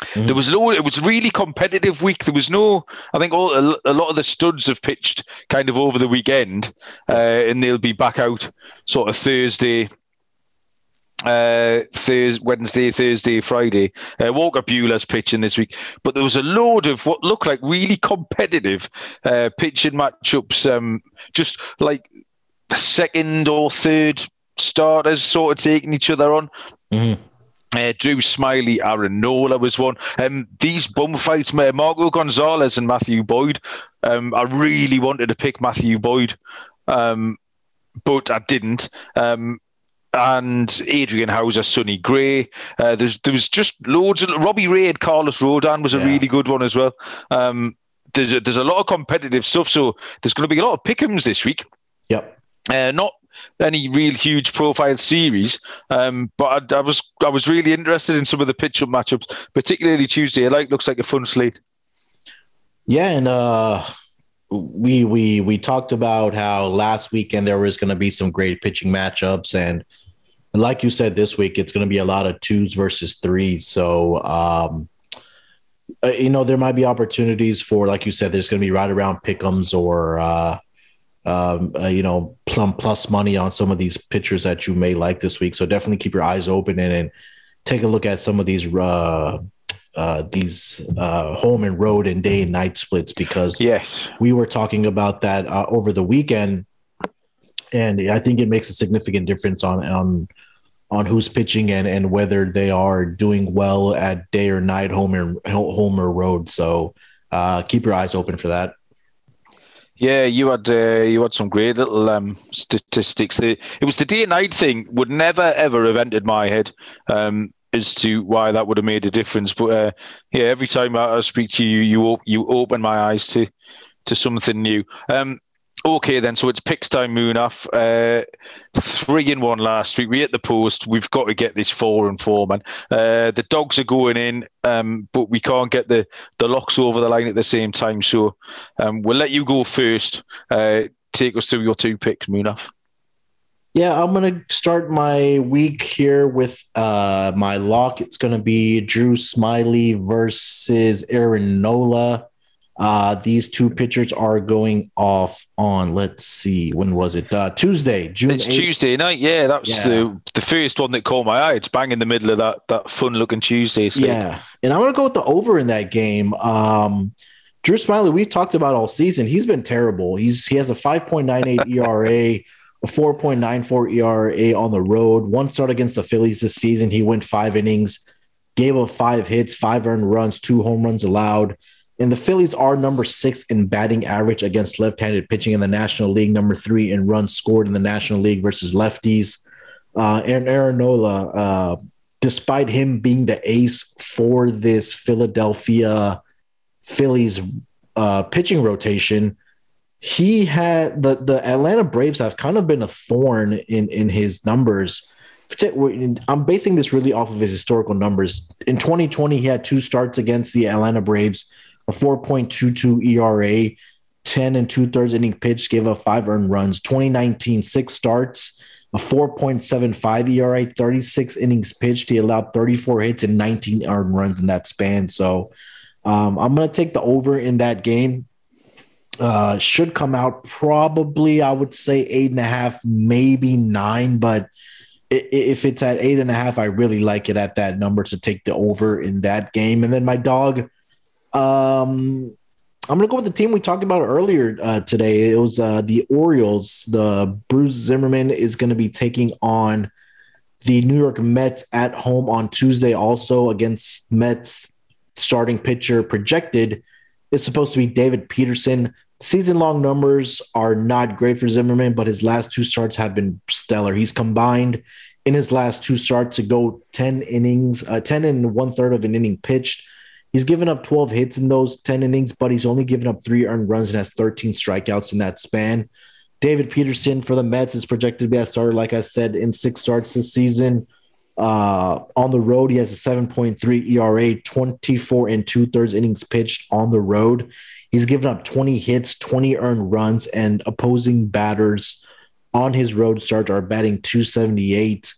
Mm-hmm. There was no. It was really competitive week. There was no. I think all a, a lot of the studs have pitched kind of over the weekend, uh, and they'll be back out sort of Thursday, uh, Thursday, Wednesday, Thursday, Friday. Uh, Walker Buehler's pitching this week, but there was a load of what looked like really competitive uh, pitching matchups. Um, just like second or third starters sort of taking each other on. Mm-hmm. Uh, Drew Smyly, Aaron Nola was one. Um, these bum fights, Marco Gonzalez and Matthew Boyd. Um, I really wanted to pick Matthew Boyd, um, but I didn't. Um, and Adrian Houser, Sonny Gray. Uh, there's there was just loads of Robbie Ray, Carlos Rodon was a yeah. really good one as well. Um, there's a, there's a lot of competitive stuff, so there's going to be a lot of pickums this week. Yep. Uh, not any real huge profile series, um, but I, I, was I was really interested in some of the pitch up matchups, particularly Tuesday. It like looks like a fun slate. Yeah, and uh, we we we talked about how last weekend there was going to be some great pitching matchups, and like you said, this week it's going to be a lot of twos versus threes. So, um, uh, you know, there might be opportunities for, like you said, there's going to be right around pickums or, uh, um, uh, you know, plum plus money on some of these pitchers that you may like this week. So definitely keep your eyes open and, and take a look at some of these uh, uh, these uh, home and road and day and night splits because yes, we were talking about that uh, over the weekend, and I think it makes a significant difference on on on who's pitching and and whether they are doing well at day or night, home or home or road. So uh, keep your eyes open for that. Yeah, you had uh, you had some great little um, statistics. It was the day and night thing would never ever have entered my head. Um, as to why that would have made a difference. But uh, yeah, every time I, speak to you, you you open my eyes to to something new. Um, okay, then. So it's picks time, Munaf. Uh, three and one last week. We hit the post. We've got to get this four and four, man. Uh, the dogs are going in, um, but we can't get the the locks over the line at the same time. So um, we'll let you go first. Uh, take us through your two picks, Munaf. Yeah, I'm gonna start my week here with uh my lock. It's gonna be Drew Smyly versus Aaron Nola. Uh, these two pitchers are going off on let's see when was it uh, Tuesday June it's 8th. Tuesday night yeah that was yeah. the, the first one that caught my eye it's bang in the middle of that that fun looking Tuesday slate. yeah and I'm gonna go with the over in that game um, Drew Smyly, we've talked about all season he's been terrible he's he has a 5.98 ERA a 4.94 ERA on the road. One start against the Phillies this season. He went five innings, gave up five hits, five earned runs, two home runs allowed. And the Phillies are number six in batting average against left handed pitching in the National League, number three in runs scored in the National League versus lefties. Uh, and Aaron Nola, uh, despite him being the ace for this Philadelphia Phillies uh, pitching rotation, he had the the Atlanta Braves have kind of been a thorn in in his numbers. I'm basing this really off of his historical numbers. In 2020, he had two starts against the Atlanta Braves, a 4.22 ERA, 10 and two thirds inning pitch, gave up five earned runs. 2019, six starts, a 4.75 ERA, 36 innings pitched. He allowed 34 hits and 19 earned runs in that span. So um, I'm going to take the over in that game. Uh, should come out probably, I would say eight and a half, maybe nine. But if it's at eight and a half, I really like it at that number to take the over in that game. And then my dog, um, I'm gonna go with the team we talked about earlier uh, today. It was uh, the Orioles. The Bruce Zimmerman is going to be taking on the New York Mets at home on Tuesday, also against Mets starting pitcher projected is supposed to be David Peterson. Season long numbers are not great for Zimmerman, but his last two starts have been stellar. He's combined in his last two starts to go 10 innings, uh, 10 and one third of an inning pitched. He's given up 12 hits in those 10 innings, but he's only given up three earned runs and has 13 strikeouts in that span. David Peterson for the Mets is projected to be a starter, like I said, in six starts this season. Uh, on the road, he has a 7.3 ERA, 24 and two thirds innings pitched on the road. He's given up 20 hits, 20 earned runs, and opposing batters on his road start are batting 278.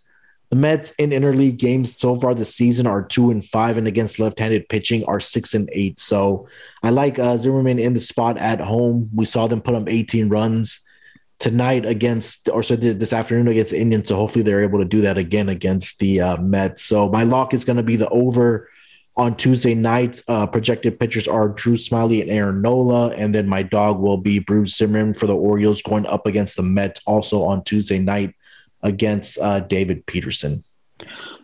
The Mets in interleague games so far this season are two and five, and against left-handed pitching are six and eight. So I like uh, Zimmerman in the spot at home. We saw them put up 18 runs tonight against, or so this afternoon against Indians. So hopefully they're able to do that again against the uh, Mets. So my lock is going to be the over on Tuesday night. Uh, projected pitchers are Drew Smyly and Aaron Nola, and then my dog will be Bruce Zimmerman for the Orioles going up against the Mets also on Tuesday night against uh, David Peterson.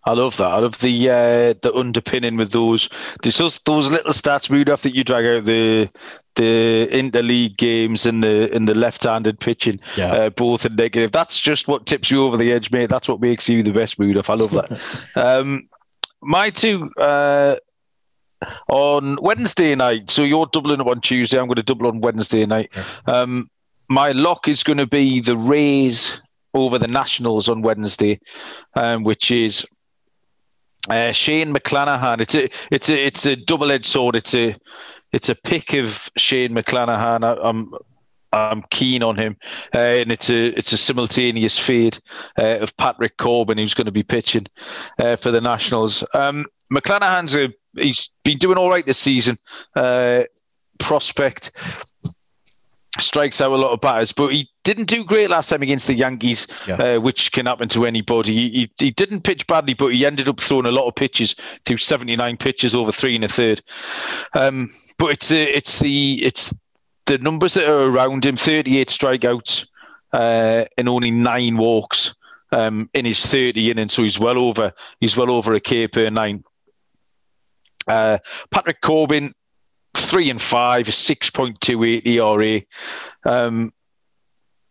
I love that. I love the uh, the underpinning with those. Just those little stats, Rudolph, that you drag out the the interleague games and the in the left-handed pitching, yeah. uh, both in negative. That's just what tips you over the edge, mate. That's what makes you the best, Rudolph. I love that. um, my two uh, on Wednesday night. So you're doubling up on Tuesday. I'm going to double on Wednesday night. Um, my lock is going to be the Rays over the Nationals on Wednesday, um, which is uh, Shane McClanahan. It's a it's a it's a double edged sword. It's a it's a pick of Shane McClanahan. I, am I'm keen on him, uh, and it's a it's a simultaneous fade uh, of Patrick Corbin, who's going to be pitching uh, for the Nationals. Um, McClanahan's a he's been doing all right this season. Uh, prospect strikes out a lot of batters, but he didn't do great last time against the Yankees, yeah. uh, which can happen to anybody. He, he, he, didn't pitch badly, but he ended up throwing a lot of pitches, to 79 pitches over three and a third. Um, but it's uh, it's the it's the numbers that are around him 38 strikeouts uh, and only nine walks um, in his 30 innings, so he's well over he's well over a K per nine. Uh, Patrick Corbin, three and five, 6.28 ERA, um,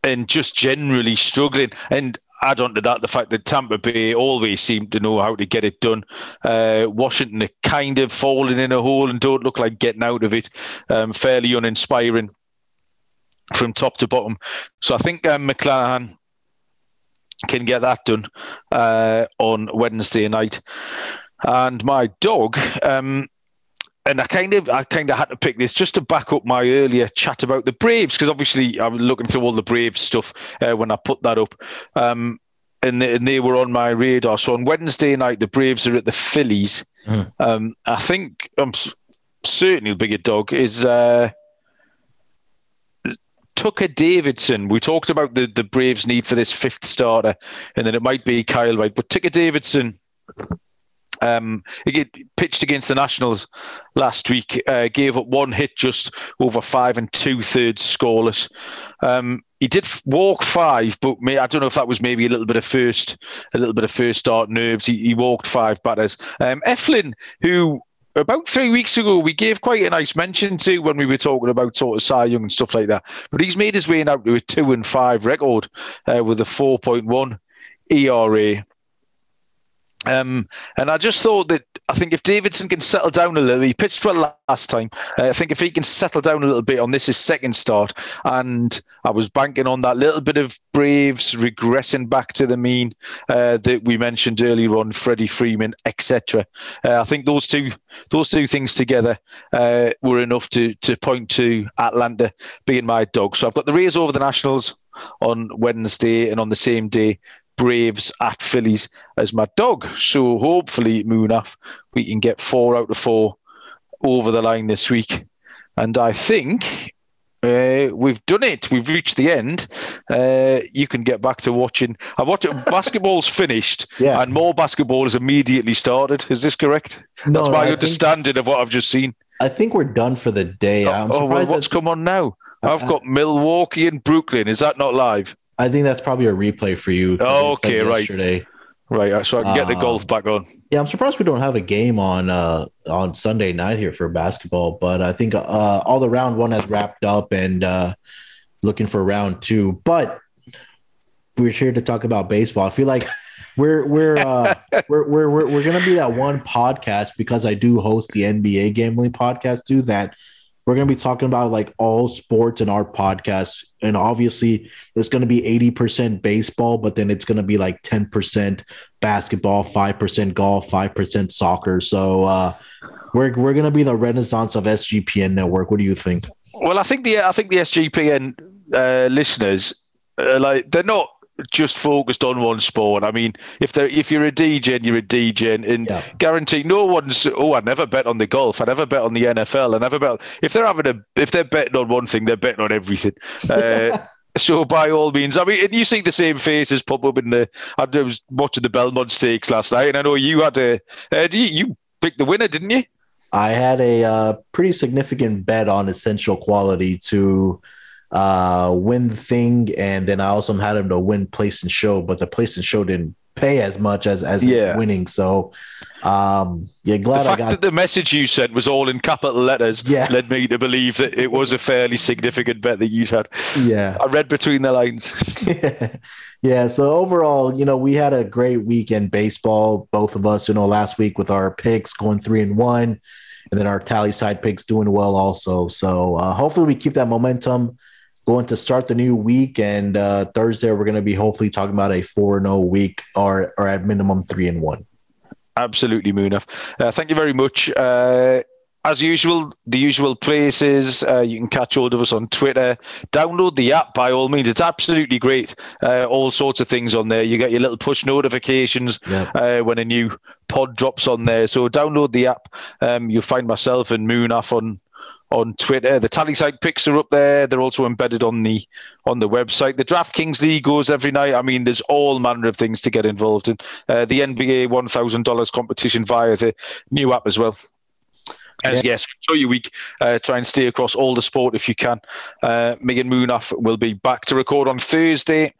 and just generally struggling. And add on to that the fact that Tampa Bay always seem to know how to get it done. Uh, Washington are kind of falling in a hole and don't look like getting out of it. Um, fairly uninspiring from top to bottom. So I think um, can get that done uh, on Wednesday night. And my dog, um, and I kind of I kind of had to pick this just to back up my earlier chat about the Braves because obviously I'm looking through all the Braves stuff uh, when I put that up, um, and, they, and they were on my radar. So on Wednesday night, the Braves are at the Phillies. Mm. Um, I think I'm certainly the bigger dog is. Uh, Tucker Davidson. We talked about the, the Braves' need for this fifth starter, and then it might be Kyle Wright. But Tucker Davidson um, he pitched against the Nationals last week, uh, gave up one hit just over five and two thirds scoreless. Um, he did walk five, but may, I don't know if that was maybe a little bit of first, a little bit of first start nerves. He, he walked five batters. Um, Eflin, who about three weeks ago we gave quite a nice mention to when we were talking about sort of Cy Young and stuff like that, but he's made his way now to a two and five record uh, with a four point one ERA. Um, and I just thought that I think if Davidson can settle down a little, he pitched well last time. Uh, I think if he can settle down a little bit on this his second start, and I was banking on that little bit of Braves regressing back to the mean uh, that we mentioned earlier on, Freddie Freeman, etc. Uh, I think those two those two things together uh, were enough to to point to Atlanta being my dog. So I've got the Rays over the Nationals on Wednesday, and on the same day, Braves at Phillies as my dog. So hopefully, Munaf, we can get four out of four over the line this week. And I think uh, we've done it. We've reached the end. Uh, you can get back to watching. I watch basketball's finished, yeah. and more basketball has immediately started. Is this correct? No, That's my I understanding think, of what I've just seen. I think we're done for the day. Oh, oh well, what's come on now? I've got Milwaukee and Brooklyn. Is that not live? I think that's probably a replay for you. Oh, okay, right. Yesterday. Right, so I can get the golf back on. Yeah, I'm surprised we don't have a game on uh, on Sunday night here for basketball, but I think uh, all the round one has wrapped up and uh, looking for round two. But we're here to talk about baseball. I feel like we're we're uh, we're, we're we're we're gonna be that one podcast because I do host the NBA gambling podcast too. That we're going to be talking about like all sports in our podcast. And obviously, it's going to be 80% baseball, but then it's going to be like 10% basketball, 5% golf, 5% soccer. So uh, we're, we're going to be the renaissance of SGPN network. What do you think? Well, I think the I think the SGPN uh, listeners uh, like they're not just focused on one sport. I mean, if they if you're a DJ, you're a DJ, and yeah. guarantee no one's. Oh, I never bet on the golf. I never bet on the NFL. I never bet. If they're having a, if they're betting on one thing, they're betting on everything. Uh, so by all means, I mean, you see the same faces pop up in the. I was watching the Belmont Stakes last night, and I know you had a. Uh, you, you picked the winner, didn't you? I had a uh, pretty significant bet on essential quality to uh, win the thing, and then I also had him to win place and show, but the place and show didn't pay as much as as yeah. winning. So, um, yeah, glad the fact I got that the message you sent was all in capital letters. Yeah. led me to believe that it was a fairly significant bet that you'd had. Yeah, I read between the lines. yeah. So overall, you know, we had a great week in baseball. Both of us, you know, last week with our picks going three and one. And then our Tallysight picks doing well also. So uh, hopefully we keep that momentum going to start the new week. And uh, Thursday, we're going to be hopefully talking about a 4 and 0 week or, or at minimum 3 and 1. Absolutely, Munaf. Uh, thank you very much. Uh, as usual, the usual places. Uh, you can catch hold of us on Twitter. Download the app by all means. It's absolutely great. Uh, all sorts of things on there. You get your little push notifications yeah. uh, when a new pod drops on there. So download the app. Um, you'll find myself and Munaf on on Twitter. The Tallysight picks are up there. They're also embedded on the on the website. The DraftKings League goes every night. I mean, there's all manner of things to get involved in. Uh, the NBA one thousand dollars competition via the new app as well. Yeah. yes, enjoy your week. Uh, try and stay across all the sport if you can. Uh, Megan Munaf will be back to record on Thursday.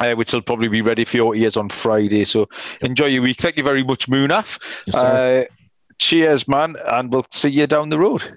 Uh, which will probably be ready for your ears on Friday. So enjoy your week. Thank you very much, Munaf. Yes, uh, cheers, man, and we'll see you down the road.